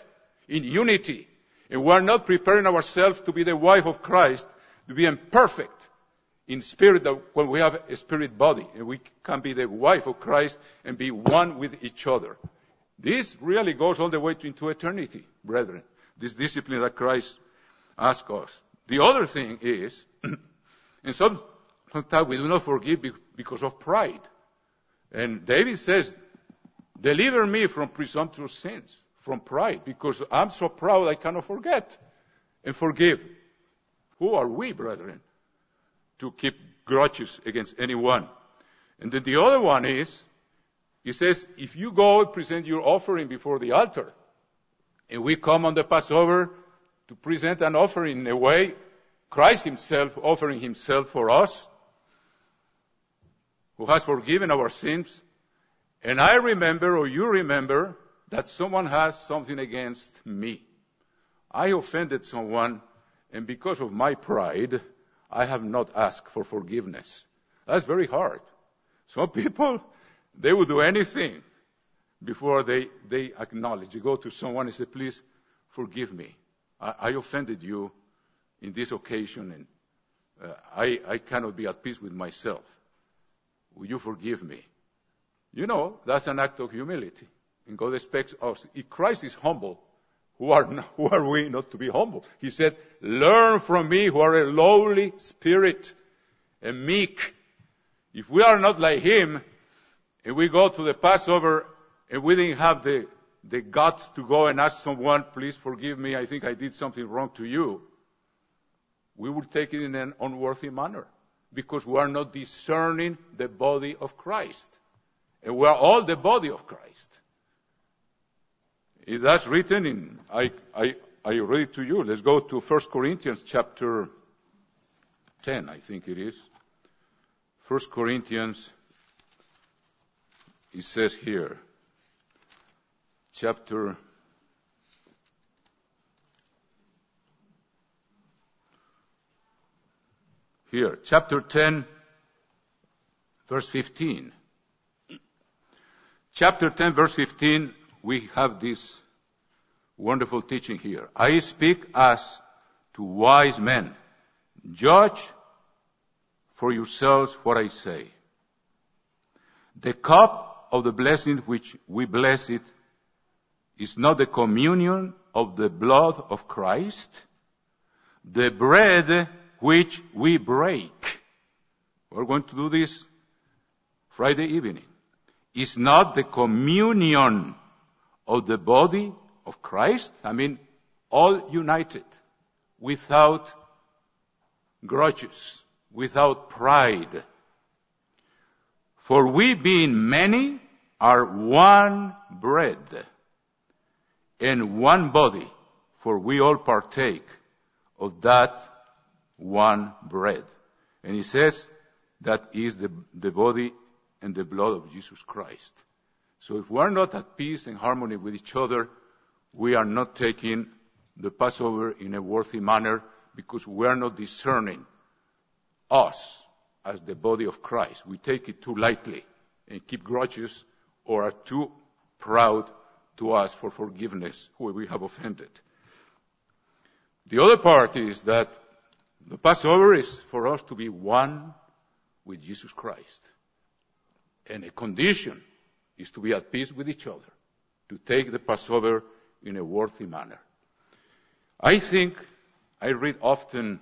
in unity. And we are not preparing ourselves to be the wife of Christ, to be imperfect in spirit when we have a spirit body. And we can be the wife of Christ and be one with each other. This really goes all the way into eternity, brethren. This discipline that Christ ask us. The other thing is, and some, sometimes we do not forgive because of pride. And David says, deliver me from presumptuous sins, from pride, because I'm so proud I cannot forget and forgive. Who are we, brethren, to keep grudges against anyone? And then the other one is, he says, if you go and present your offering before the altar, and we come on the Passover to present an offering in a way, Christ himself offering himself for us, who has forgiven our sins. And I remember, or you remember, that someone has something against me. I offended someone, and because of my pride, I have not asked for forgiveness. That's very hard. Some people, they will do anything before they, they acknowledge. You go to someone and say, please forgive me. I, I offended you in this occasion and uh, I, I cannot be at peace with myself. Will you forgive me? You know, that's an act of humility. And God expects us. If Christ is humble, who are, who are we not to be humble? He said, learn from me who are a lowly spirit and meek. If we are not like him, and we go to the Passover and we didn't have the the guts to go and ask someone, please forgive me, I think I did something wrong to you, we will take it in an unworthy manner because we are not discerning the body of Christ. And we are all the body of Christ. That's written in, I, I, I read it to you. Let's go to 1 Corinthians chapter 10, I think it is. 1 Corinthians, it says here, chapter here, chapter 10, verse 15. Chapter 10, verse 15, we have this wonderful teaching here. I speak as to wise men. Judge for yourselves what I say. The cup of the blessing which we bless it is not the communion of the blood of Christ. The bread which we break. We're going to do this Friday evening. Is not the communion of the body of Christ. I mean, all united without grudges, without pride. For we being many are one bread and one body, for we all partake of that one bread. And he says that is the, the body and the blood of Jesus Christ. So if we are not at peace and harmony with each other, we are not taking the Passover in a worthy manner because we are not discerning us as the body of Christ. We take it too lightly and keep grudges or are too proud to ask for forgiveness who we have offended. The other part is that the Passover is for us to be one with Jesus Christ. And a condition is to be at peace with each other, to take the Passover in a worthy manner. I think I read often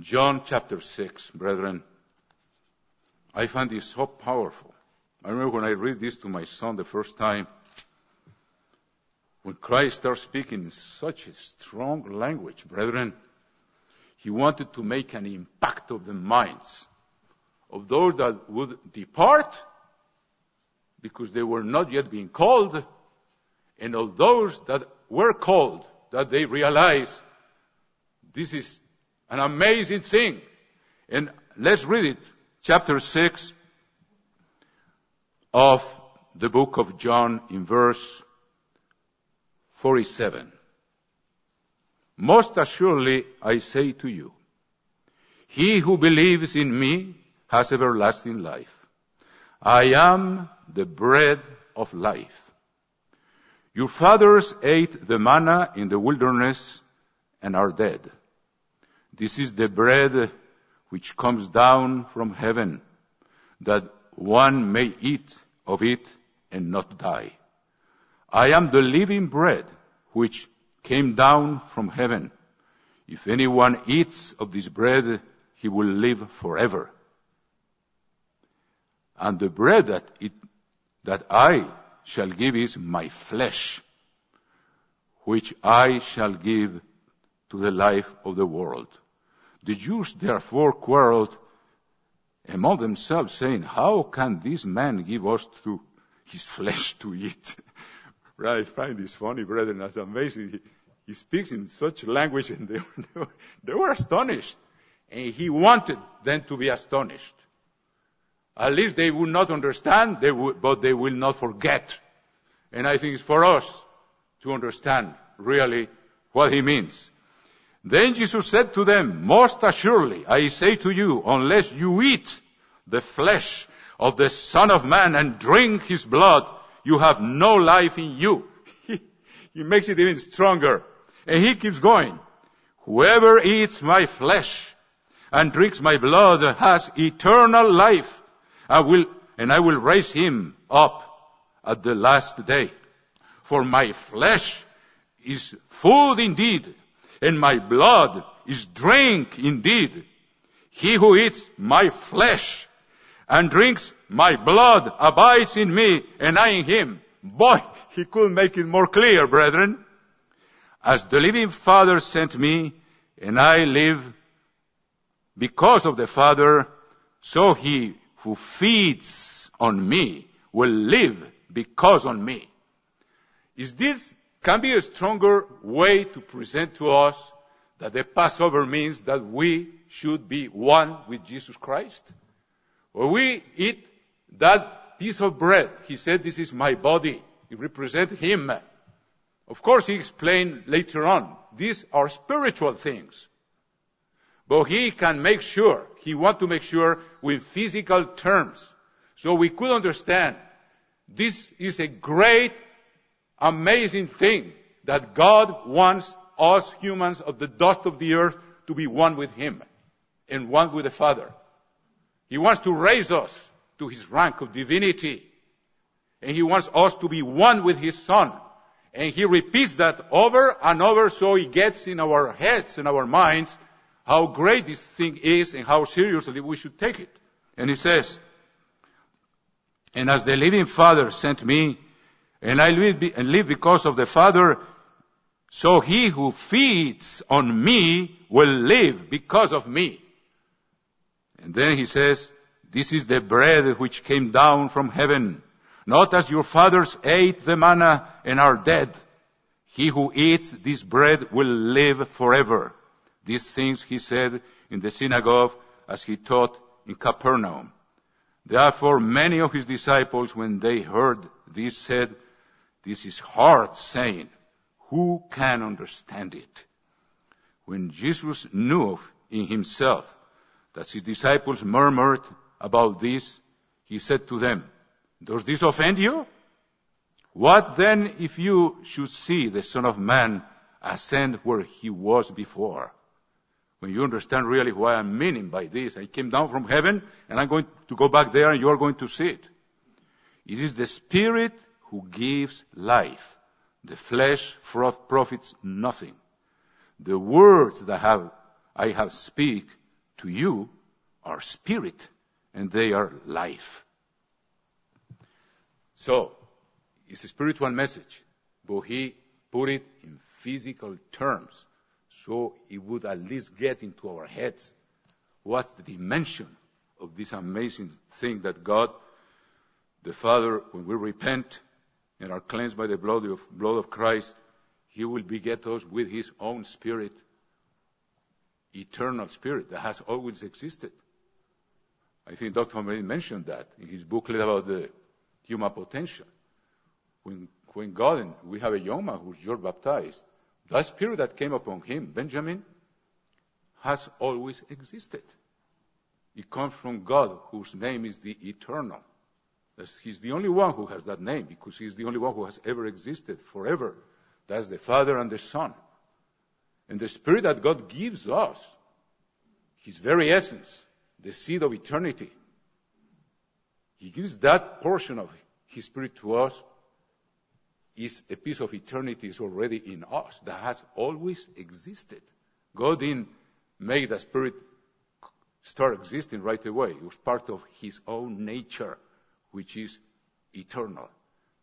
John chapter 6, brethren. I find this so powerful. I remember when I read this to my son the first time, when Christ starts speaking in such a strong language, brethren, he wanted to make an impact of the minds of those that would depart because they were not yet being called, and of those that were called, that they realize this is an amazing thing. And let's read it, chapter 6 of the book of John in verse 47. Most assuredly I say to you, he who believes in me has everlasting life. I am the bread of life. Your fathers ate the manna in the wilderness and are dead. This is the bread which comes down from heaven, that one may eat of it and not die. I am the living bread which came down from heaven. If anyone eats of this bread, he will live forever. And the bread that, it, that I shall give is my flesh, which I shall give to the life of the world. The Jews therefore quarreled among themselves, saying, How can this man give us to his flesh to eat? right, I find this funny, brethren. That's amazing. He, he speaks in such language, and they, they were astonished. And he wanted them to be astonished. At least they would not understand, they but they will not forget. And I think it's for us to understand really what he means. Then Jesus said to them, Most assuredly, I say to you, unless you eat the flesh of the Son of Man and drink his blood, you have no life in you. he makes it even stronger. And he keeps going. Whoever eats my flesh and drinks my blood has eternal life. I will, and I will raise him up at the last day. For my flesh is food indeed, and my blood is drink indeed. He who eats my flesh and drinks my blood abides in me, and I in him. Boy, he couldn't make it more clear, brethren. As the living Father sent me, and I live because of the Father, so he who feeds on me will live because on me. Is this can be a stronger way to present to us that the Passover means that we should be one with Jesus Christ? When we eat that piece of bread, he said, this is my body. It represents him. Of course, he explained later on, these are spiritual things. But he can make sure, he wants to make sure with physical terms. So we could understand this is a great, amazing thing that God wants us humans of the dust of the earth to be one with him and one with the Father. He wants to raise us to his rank of divinity. And he wants us to be one with his Son. And he repeats that over and over so it gets in our heads and our minds how great this thing is and how seriously we should take it. And he says, and as the living Father sent me, and I live, and live because of the Father, so he who feeds on me will live because of me. And then he says, this is the bread which came down from heaven, not as your fathers ate the manna and are dead. He who eats this bread will live forever. These things he said in the synagogue as he taught in Capernaum. Therefore many of his disciples, when they heard this, said, this is hard saying. Who can understand it? When Jesus knew of in himself that his disciples murmured about this, he said to them, does this offend you? What then if you should see the Son of Man ascend where he was before? When you understand really what I'm meaning by this, I came down from heaven and I'm going to go back there and you are going to see it. It is the Spirit who gives life. The flesh profits nothing. The words that have, I have speak to you are spirit and they are life. So, it's a spiritual message, but he put it in physical terms so it would at least get into our heads what's the dimension of this amazing thing that God, the Father, when we repent and are cleansed by the blood of, blood of Christ, He will beget us with His own Spirit, eternal Spirit that has always existed. I think Dr. Marin mentioned that in his booklet about the human potential. When, when God, and we have a young man who's just baptized, that spirit that came upon him, Benjamin, has always existed. It comes from God, whose name is the eternal. He's the only one who has that name because he's the only one who has ever existed forever. That's the Father and the Son. And the Spirit that God gives us, His very essence, the seed of eternity, He gives that portion of His Spirit to us is a piece of eternity is already in us that has always existed. God didn't make the Spirit start existing right away. It was part of His own nature, which is eternal.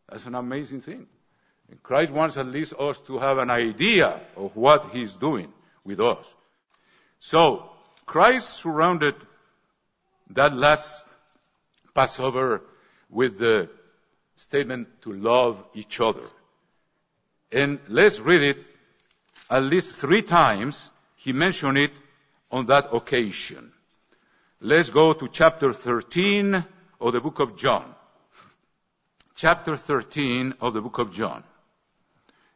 That's an amazing thing. And Christ wants at least us to have an idea of what He's doing with us. So, Christ surrounded that last Passover with the statement to love each other. And let's read it at least three times. He mentioned it on that occasion. Let's go to chapter 13 of the book of John. Chapter 13 of the book of John.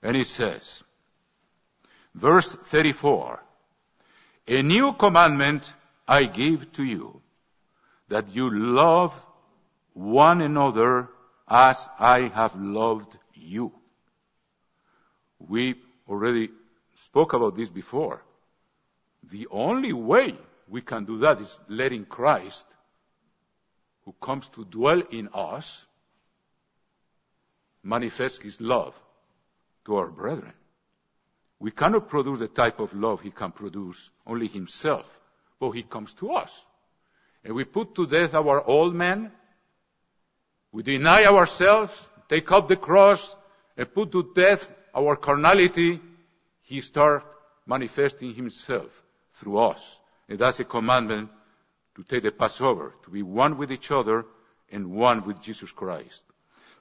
And it says, verse 34, a new commandment I give to you, that you love one another as I have loved you. We already spoke about this before. The only way we can do that is letting Christ, who comes to dwell in us, manifest his love to our brethren. We cannot produce the type of love he can produce only himself, but he comes to us. And we put to death our old man we deny ourselves, take up the cross and put to death our carnality, he starts manifesting himself through us. And that's a commandment to take the Passover, to be one with each other and one with Jesus Christ.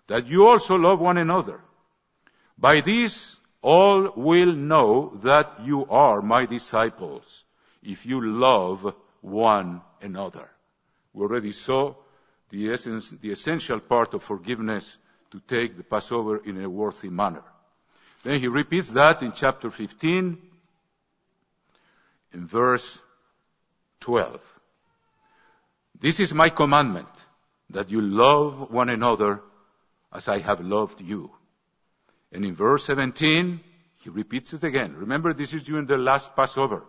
That you also love one another. By this, all will know that you are my disciples, if you love one another. We already saw the, essence, the essential part of forgiveness to take the Passover in a worthy manner. Then he repeats that in chapter 15, in verse 12. This is my commandment, that you love one another as I have loved you. And in verse 17, he repeats it again. Remember, this is during the last Passover.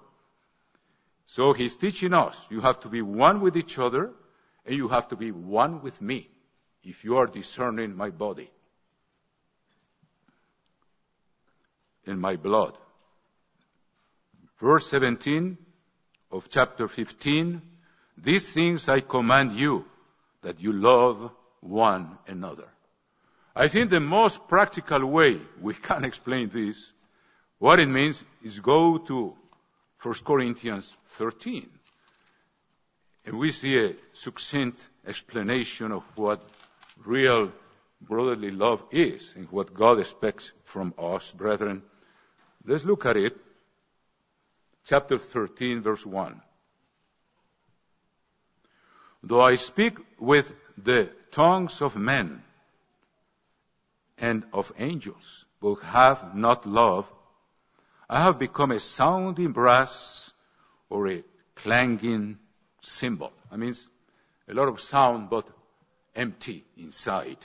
So he's teaching us, you have to be one with each other, and you have to be one with me, if you are discerning my body and my blood. Verse 17 of chapter 15, these things I command you, that you love one another. I think the most practical way we can explain this, what it means, is go to 1 Corinthians 13. And we see a succinct explanation of what real brotherly love is and what God expects from us, brethren. Let's look at it chapter 13, verse 1. Though I speak with the tongues of men and of angels, but have not love, I have become a sounding brass or a clanging cymbal. That means a lot of sound, but empty inside.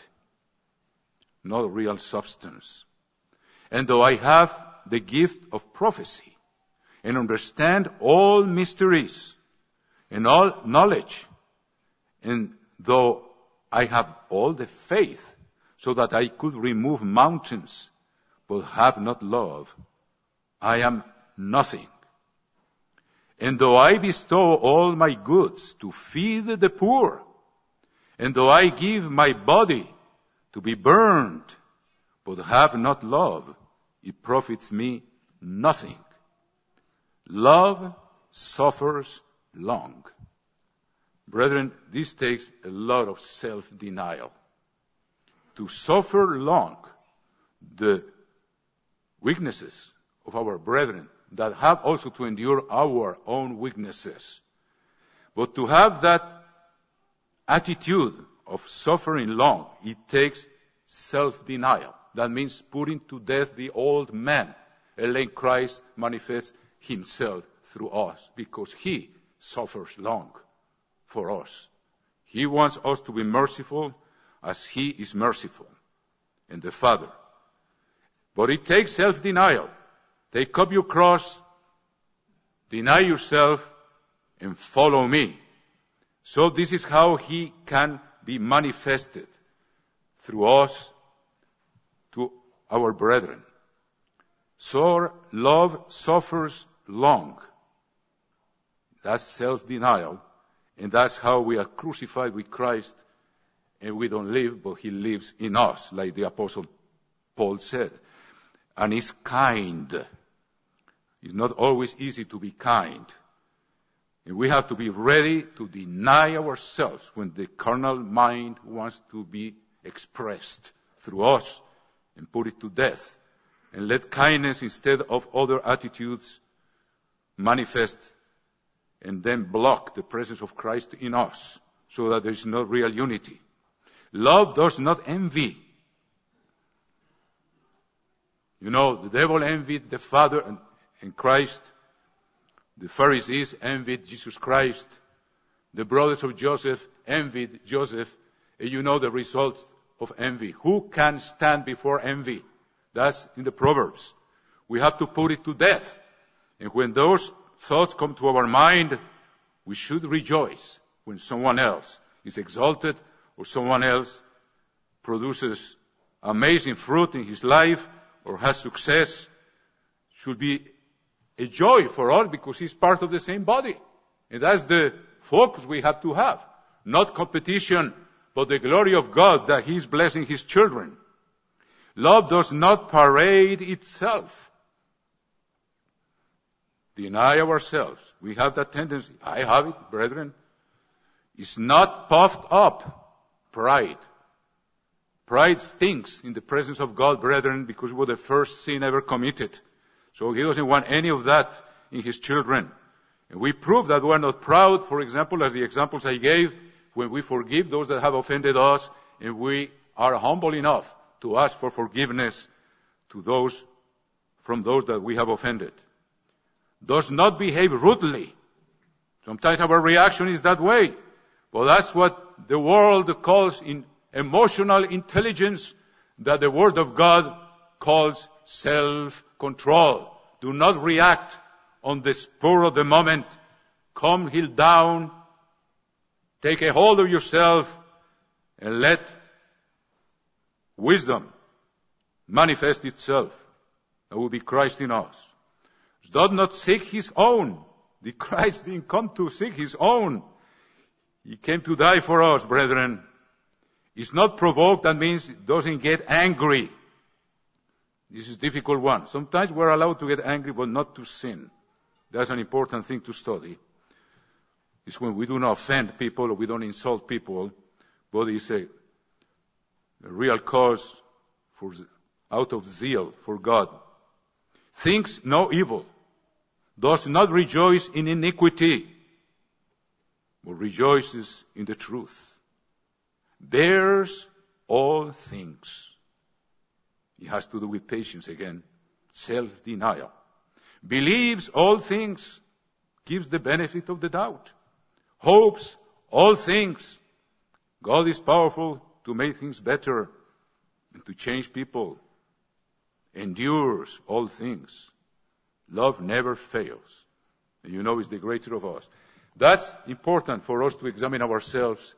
Not real substance. And though I have the gift of prophecy and understand all mysteries and all knowledge. And though I have all the faith so that I could remove mountains, but have not love, I am nothing. And though I bestow all my goods to feed the poor, and though I give my body to be burned, but have not love, it profits me nothing. Love suffers long. Brethren, this takes a lot of self-denial. To suffer long the weaknesses of our brethren that have also to endure our own weaknesses. But to have that attitude of suffering long, it takes self-denial. That means putting to death the old man and letting Christ manifest himself through us because he suffers long for us. He wants us to be merciful as he is merciful and the Father. But it takes self-denial. Take up your cross, deny yourself, and follow me. So this is how he can be manifested through us to our brethren. So love suffers long. That's self-denial. And that's how we are crucified with Christ and we don't live, but He lives in us, like the Apostle Paul said. And He's kind. It's not always easy to be kind. And we have to be ready to deny ourselves when the carnal mind wants to be expressed through us and put it to death. And let kindness instead of other attitudes manifest and then block the presence of Christ in us so that there is no real unity. Love does not envy. You know, the devil envied the Father and, and Christ. The Pharisees envied Jesus Christ. The brothers of Joseph envied Joseph. And you know the result of envy. Who can stand before envy? That's in the Proverbs. We have to put it to death. And when those thoughts come to our mind, we should rejoice when someone else is exalted or someone else produces amazing fruit in his life or has success should be a joy for all because he's part of the same body. And that's the focus we have to have. Not competition, but the glory of God that he's blessing his children Love does not parade itself. Deny ourselves. We have that tendency. I have it, brethren. It's not puffed up pride. Pride stinks in the presence of God, brethren, because it was the first sin ever committed. So he doesn't want any of that in his children. And we prove that we're not proud, for example, as the examples I gave, when we forgive those that have offended us, and we are humble enough to ask for forgiveness to those from those that we have offended. Does not behave rudely. Sometimes our reaction is that way. But that's what the world calls in emotional intelligence that the Word of God calls self-control. Do not react on the spur of the moment. Come heel down. Take a hold of yourself and let wisdom manifest itself. That will be Christ in us. Does not seek his own. The Christ didn't come to seek his own. He came to die for us, brethren. He's not provoked, that means he doesn't get angry. This is a difficult one. Sometimes we're allowed to get angry, but not to sin. That's an important thing to study. It's when we do not offend people or we don't insult people, but it's a, a real cause for, out of zeal for God. Thinks no evil, does not rejoice in iniquity, but rejoices in the truth. Bears all things. It has to do with patience again. Self-denial. Believes all things. Gives the benefit of the doubt. Hopes all things. God is powerful to make things better and to change people. Endures all things. Love never fails. And you know it's the greater of us. That's important for us to examine ourselves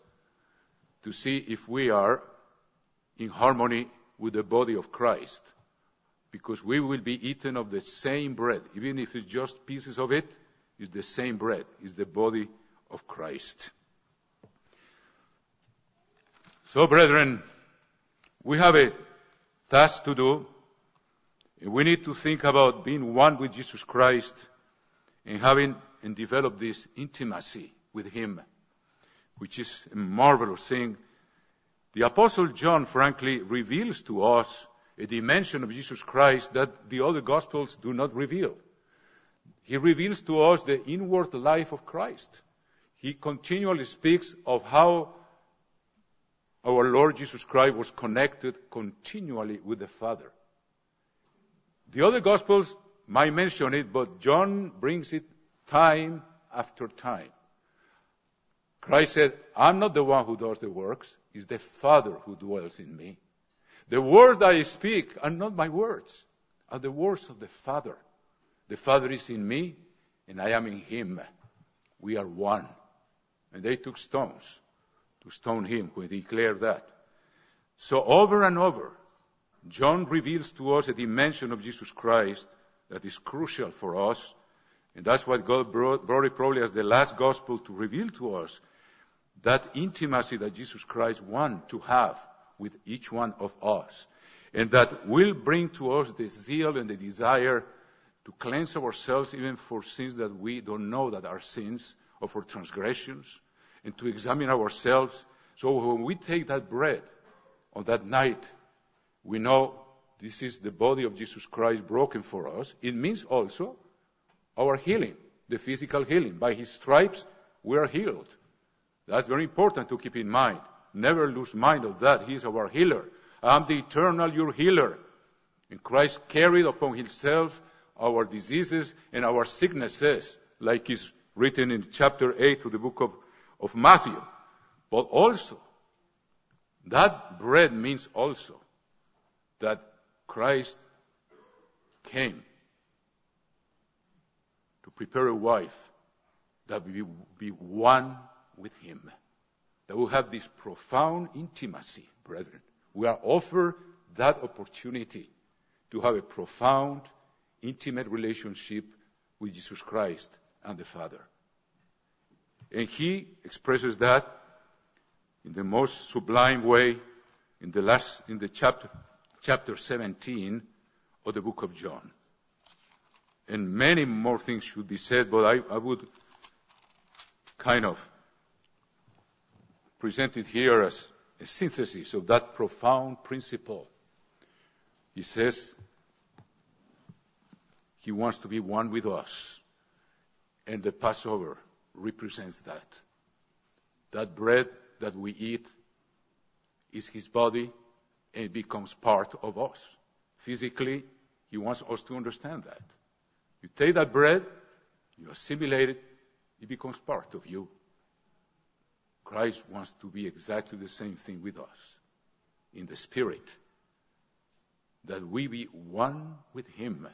to see if we are in harmony with the body of Christ. Because we will be eaten of the same bread. Even if it's just pieces of it, it's the same bread. It's the body of Christ. So, brethren, we have a task to do. and We need to think about being one with Jesus Christ and having and develop this intimacy with Him, which is a marvelous thing. The Apostle John, frankly, reveals to us a dimension of Jesus Christ that the other Gospels do not reveal. He reveals to us the inward life of Christ. He continually speaks of how our Lord Jesus Christ was connected continually with the Father. The other Gospels might mention it, but John brings it time after time. Christ said, I'm not the one who does the works, it's the Father who dwells in me. The words I speak are not my words, are the words of the Father. The Father is in me, and I am in him. We are one. And they took stones to stone him when he declared that. So over and over, John reveals to us a dimension of Jesus Christ that is crucial for us and that's what God brought, brought it probably as the last gospel to reveal to us that intimacy that Jesus Christ wants to have with each one of us. And that will bring to us the zeal and the desire to cleanse ourselves even for sins that we don't know that are sins or for transgressions and to examine ourselves. So when we take that bread on that night, we know this is the body of Jesus Christ broken for us. It means also our healing, the physical healing. By his stripes, we are healed. That's very important to keep in mind. Never lose mind of that. He is our healer. I'm the eternal, your healer. And Christ carried upon himself our diseases and our sicknesses, like is written in chapter 8 of the book of, of Matthew. But also, that bread means also that Christ came to prepare a wife that will be one with him. That we have this profound intimacy, brethren. We are offered that opportunity to have a profound, intimate relationship with Jesus Christ and the Father. And he expresses that in the most sublime way in the last, in the chapter, chapter 17 of the book of John. And many more things should be said, but I, I would kind of present it here as a synthesis of that profound principle. He says he wants to be one with us. And the Passover represents that. That bread that we eat is his body and it becomes part of us. Physically, he wants us to understand that. You take that bread, you assimilate it, it becomes part of you. Christ wants to be exactly the same thing with us in the Spirit, that we be one with Him.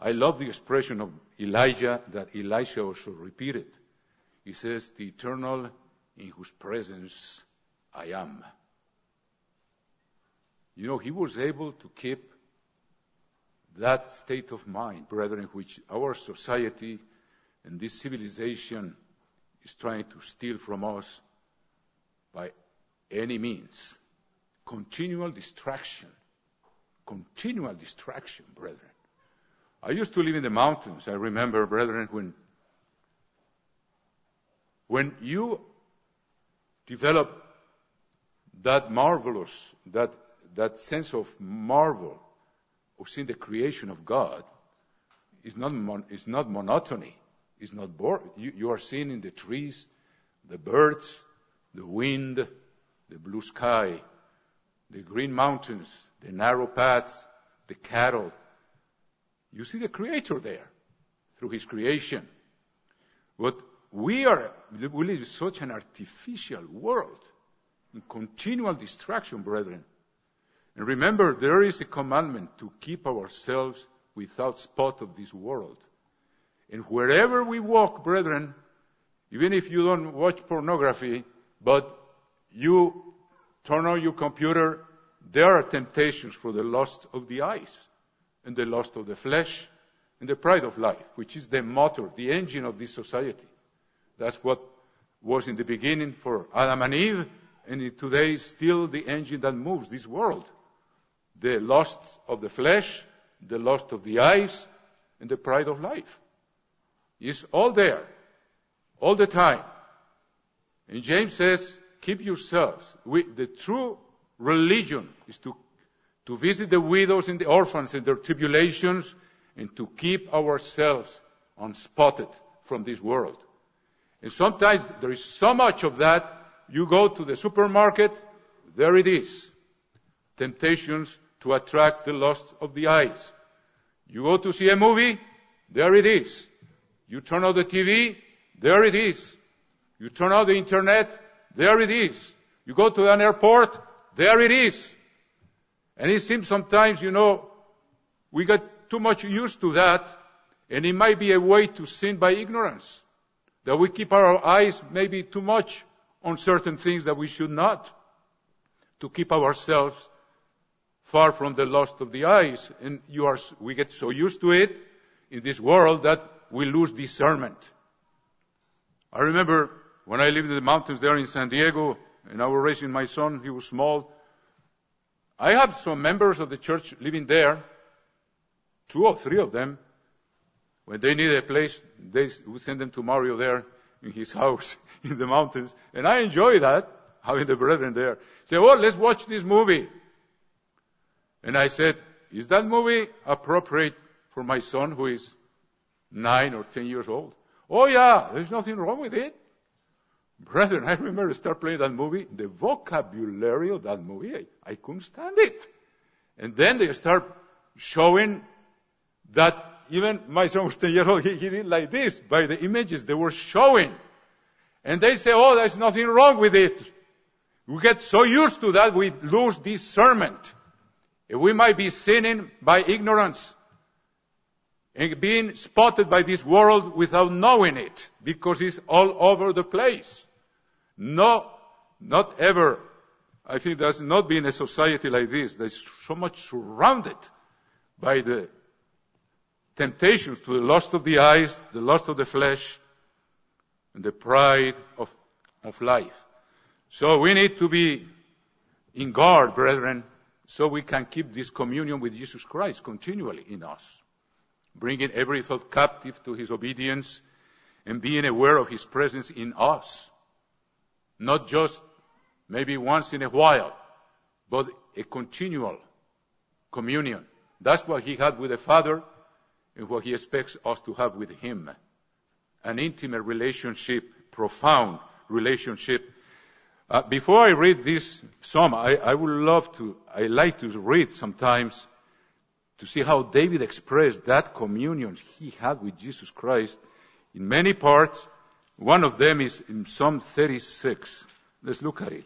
I love the expression of Elijah that Elisha also repeated. He says, The eternal in whose presence I am. You know, he was able to keep that state of mind, brethren, which our society and this civilization is trying to steal from us by any means. Continual distraction. Continual distraction, brethren. I used to live in the mountains. I remember, brethren, when, when you develop that marvelous, that, that sense of marvel of seeing the creation of God, is not, mon- is not monotony is not bored. You, you are seeing in the trees, the birds, the wind, the blue sky, the green mountains, the narrow paths, the cattle. You see the Creator there through His creation. But we are, we live in such an artificial world, in continual distraction, brethren. And remember, there is a commandment to keep ourselves without spot of this world. And wherever we walk, brethren, even if you don't watch pornography, but you turn on your computer, there are temptations for the lust of the eyes, and the lust of the flesh, and the pride of life, which is the motor, the engine of this society. That's what was in the beginning for Adam and Eve, and today still the engine that moves this world. The lust of the flesh, the lust of the eyes, and the pride of life is all there, all the time. And James says, keep yourselves. We, the true religion is to, to visit the widows and the orphans in their tribulations and to keep ourselves unspotted from this world. And sometimes there is so much of that, you go to the supermarket, there it is. Temptations to attract the lust of the eyes. You go to see a movie, there it is. You turn on the TV, there it is. You turn on the internet, there it is. You go to an airport, there it is. And it seems sometimes, you know, we get too much used to that, and it might be a way to sin by ignorance. That we keep our eyes maybe too much on certain things that we should not. To keep ourselves far from the lust of the eyes. And you are, we get so used to it in this world that we lose discernment. I remember when I lived in the mountains there in San Diego, and I was raising my son, he was small. I had some members of the church living there, two or three of them. When they needed a place, they would send them to Mario there in his house in the mountains. And I enjoy that, having the brethren there. Say, well, let's watch this movie. And I said, is that movie appropriate for my son who is nine or ten years old. Oh yeah, there's nothing wrong with it. Brethren, I remember I start playing that movie. The vocabulary of that movie, I, I couldn't stand it. And then they start showing that even my son was 10 years old, he, he did like this by the images they were showing. And they say, oh, there's nothing wrong with it. We get so used to that, we lose discernment. We might be sinning by ignorance and being spotted by this world without knowing it because it's all over the place. No, not ever. I think there's not been a society like this that's so much surrounded by the temptations to the lust of the eyes, the lust of the flesh, and the pride of, of life. So we need to be in guard, brethren, so we can keep this communion with Jesus Christ continually in us, bringing every thought captive to his obedience and being aware of his presence in us. Not just maybe once in a while, but a continual communion. That's what he had with the Father and what he expects us to have with him. An intimate relationship, profound relationship uh, before I read this psalm, I, I would love to, I like to read sometimes to see how David expressed that communion he had with Jesus Christ in many parts. One of them is in Psalm 36. Let's look at it.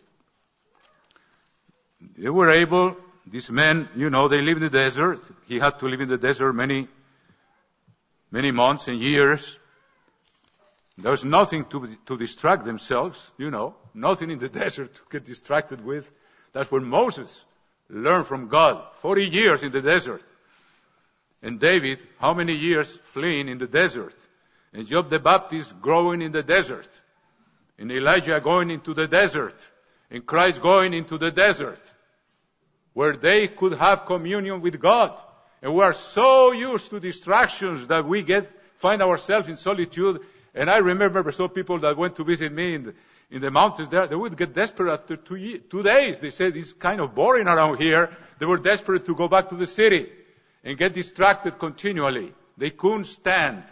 They were able, these men, you know, they live in the desert. He had to live in the desert many, many months and years. There's nothing to, to distract themselves, you know, nothing in the desert to get distracted with. That's what Moses learned from God. 40 years in the desert. And David, how many years fleeing in the desert? And John the Baptist growing in the desert. And Elijah going into the desert. And Christ going into the desert. Where they could have communion with God. And we are so used to distractions that we get, find ourselves in solitude and I remember some people that went to visit me in the, in the mountains there, they would get desperate after two, two days. They said it's kind of boring around here. They were desperate to go back to the city and get distracted continually. They couldn't stand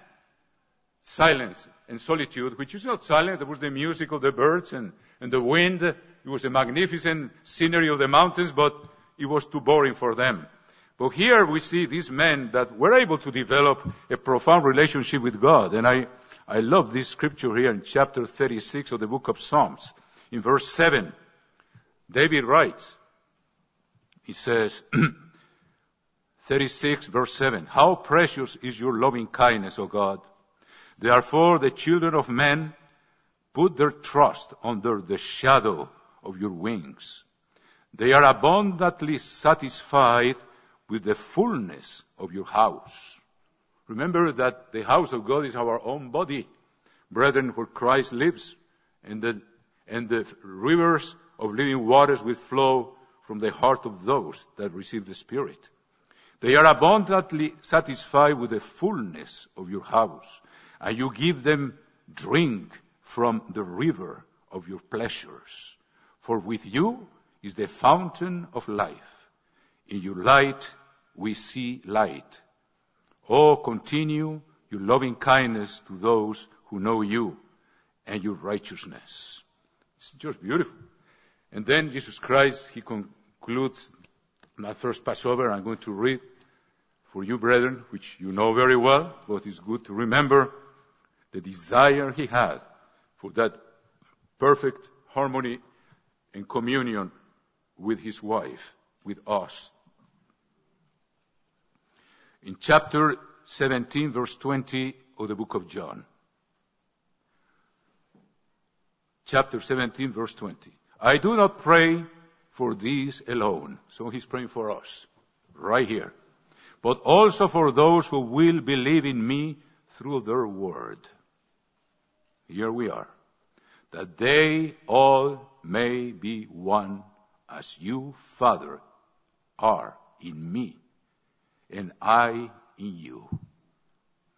silence and solitude, which is not silence. There was the music of the birds and, and the wind. It was a magnificent scenery of the mountains, but it was too boring for them. But here we see these men that were able to develop a profound relationship with God. And I, I love this scripture here in chapter 36 of the book of Psalms. In verse 7, David writes, he says, 36 verse 7, How precious is your loving kindness, O God. Therefore the children of men put their trust under the shadow of your wings. They are abundantly satisfied with the fullness of your house. Remember that the house of God is our own body, brethren, where Christ lives, and the, and the rivers of living waters will flow from the heart of those that receive the Spirit. They are abundantly satisfied with the fullness of your house, and you give them drink from the river of your pleasures. For with you is the fountain of life. In your light we see light. Oh, continue your loving kindness to those who know you and your righteousness. It's just beautiful. And then Jesus Christ, he concludes my first Passover. I'm going to read for you, brethren, which you know very well, but it's good to remember the desire he had for that perfect harmony and communion with his wife, with us, in chapter 17, verse 20 of the book of John. Chapter 17, verse 20. I do not pray for these alone. So he's praying for us, right here. But also for those who will believe in me through their word. Here we are. That they all may be one as you, Father, are in me and I in you.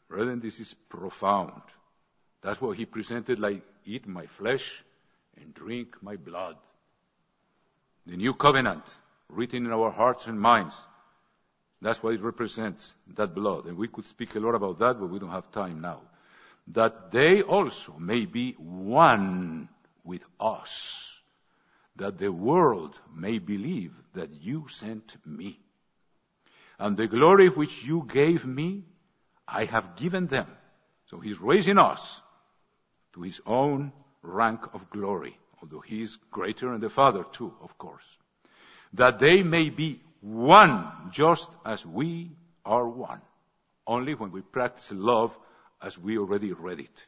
Brethren, this is profound. That's what he presented like eat my flesh and drink my blood. The new covenant written in our hearts and minds. That's what it represents, that blood. And we could speak a lot about that, but we don't have time now. That they also may be one with us. That the world may believe that you sent me. And the glory which you gave me, I have given them. So he's raising us to his own rank of glory, although he is greater than the Father too, of course. That they may be one just as we are one. Only when we practice love as we already read it.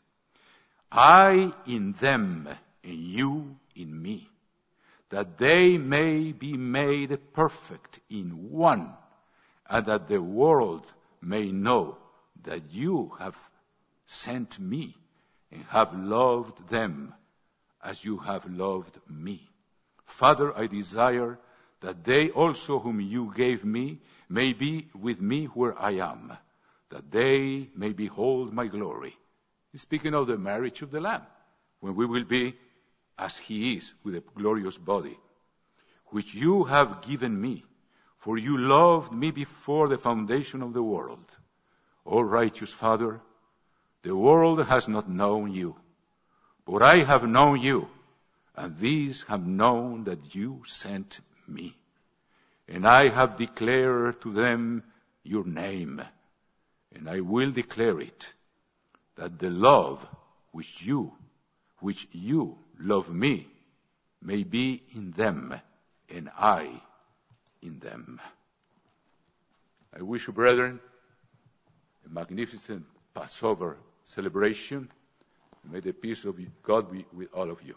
I in them and you in me. That they may be made perfect in one and that the world may know that you have sent me and have loved them as you have loved me. Father, I desire that they also whom you gave me may be with me where I am, that they may behold my glory. He's speaking of the marriage of the Lamb, when we will be as he is with a glorious body, which you have given me, for you loved me before the foundation of the world. O righteous Father, the world has not known you, but I have known you, and these have known that you sent me. And I have declared to them your name, and I will declare it, that the love which you, which you love me, may be in them, and I in them. I wish you, brethren, a magnificent Passover celebration. May the peace of God be with all of you.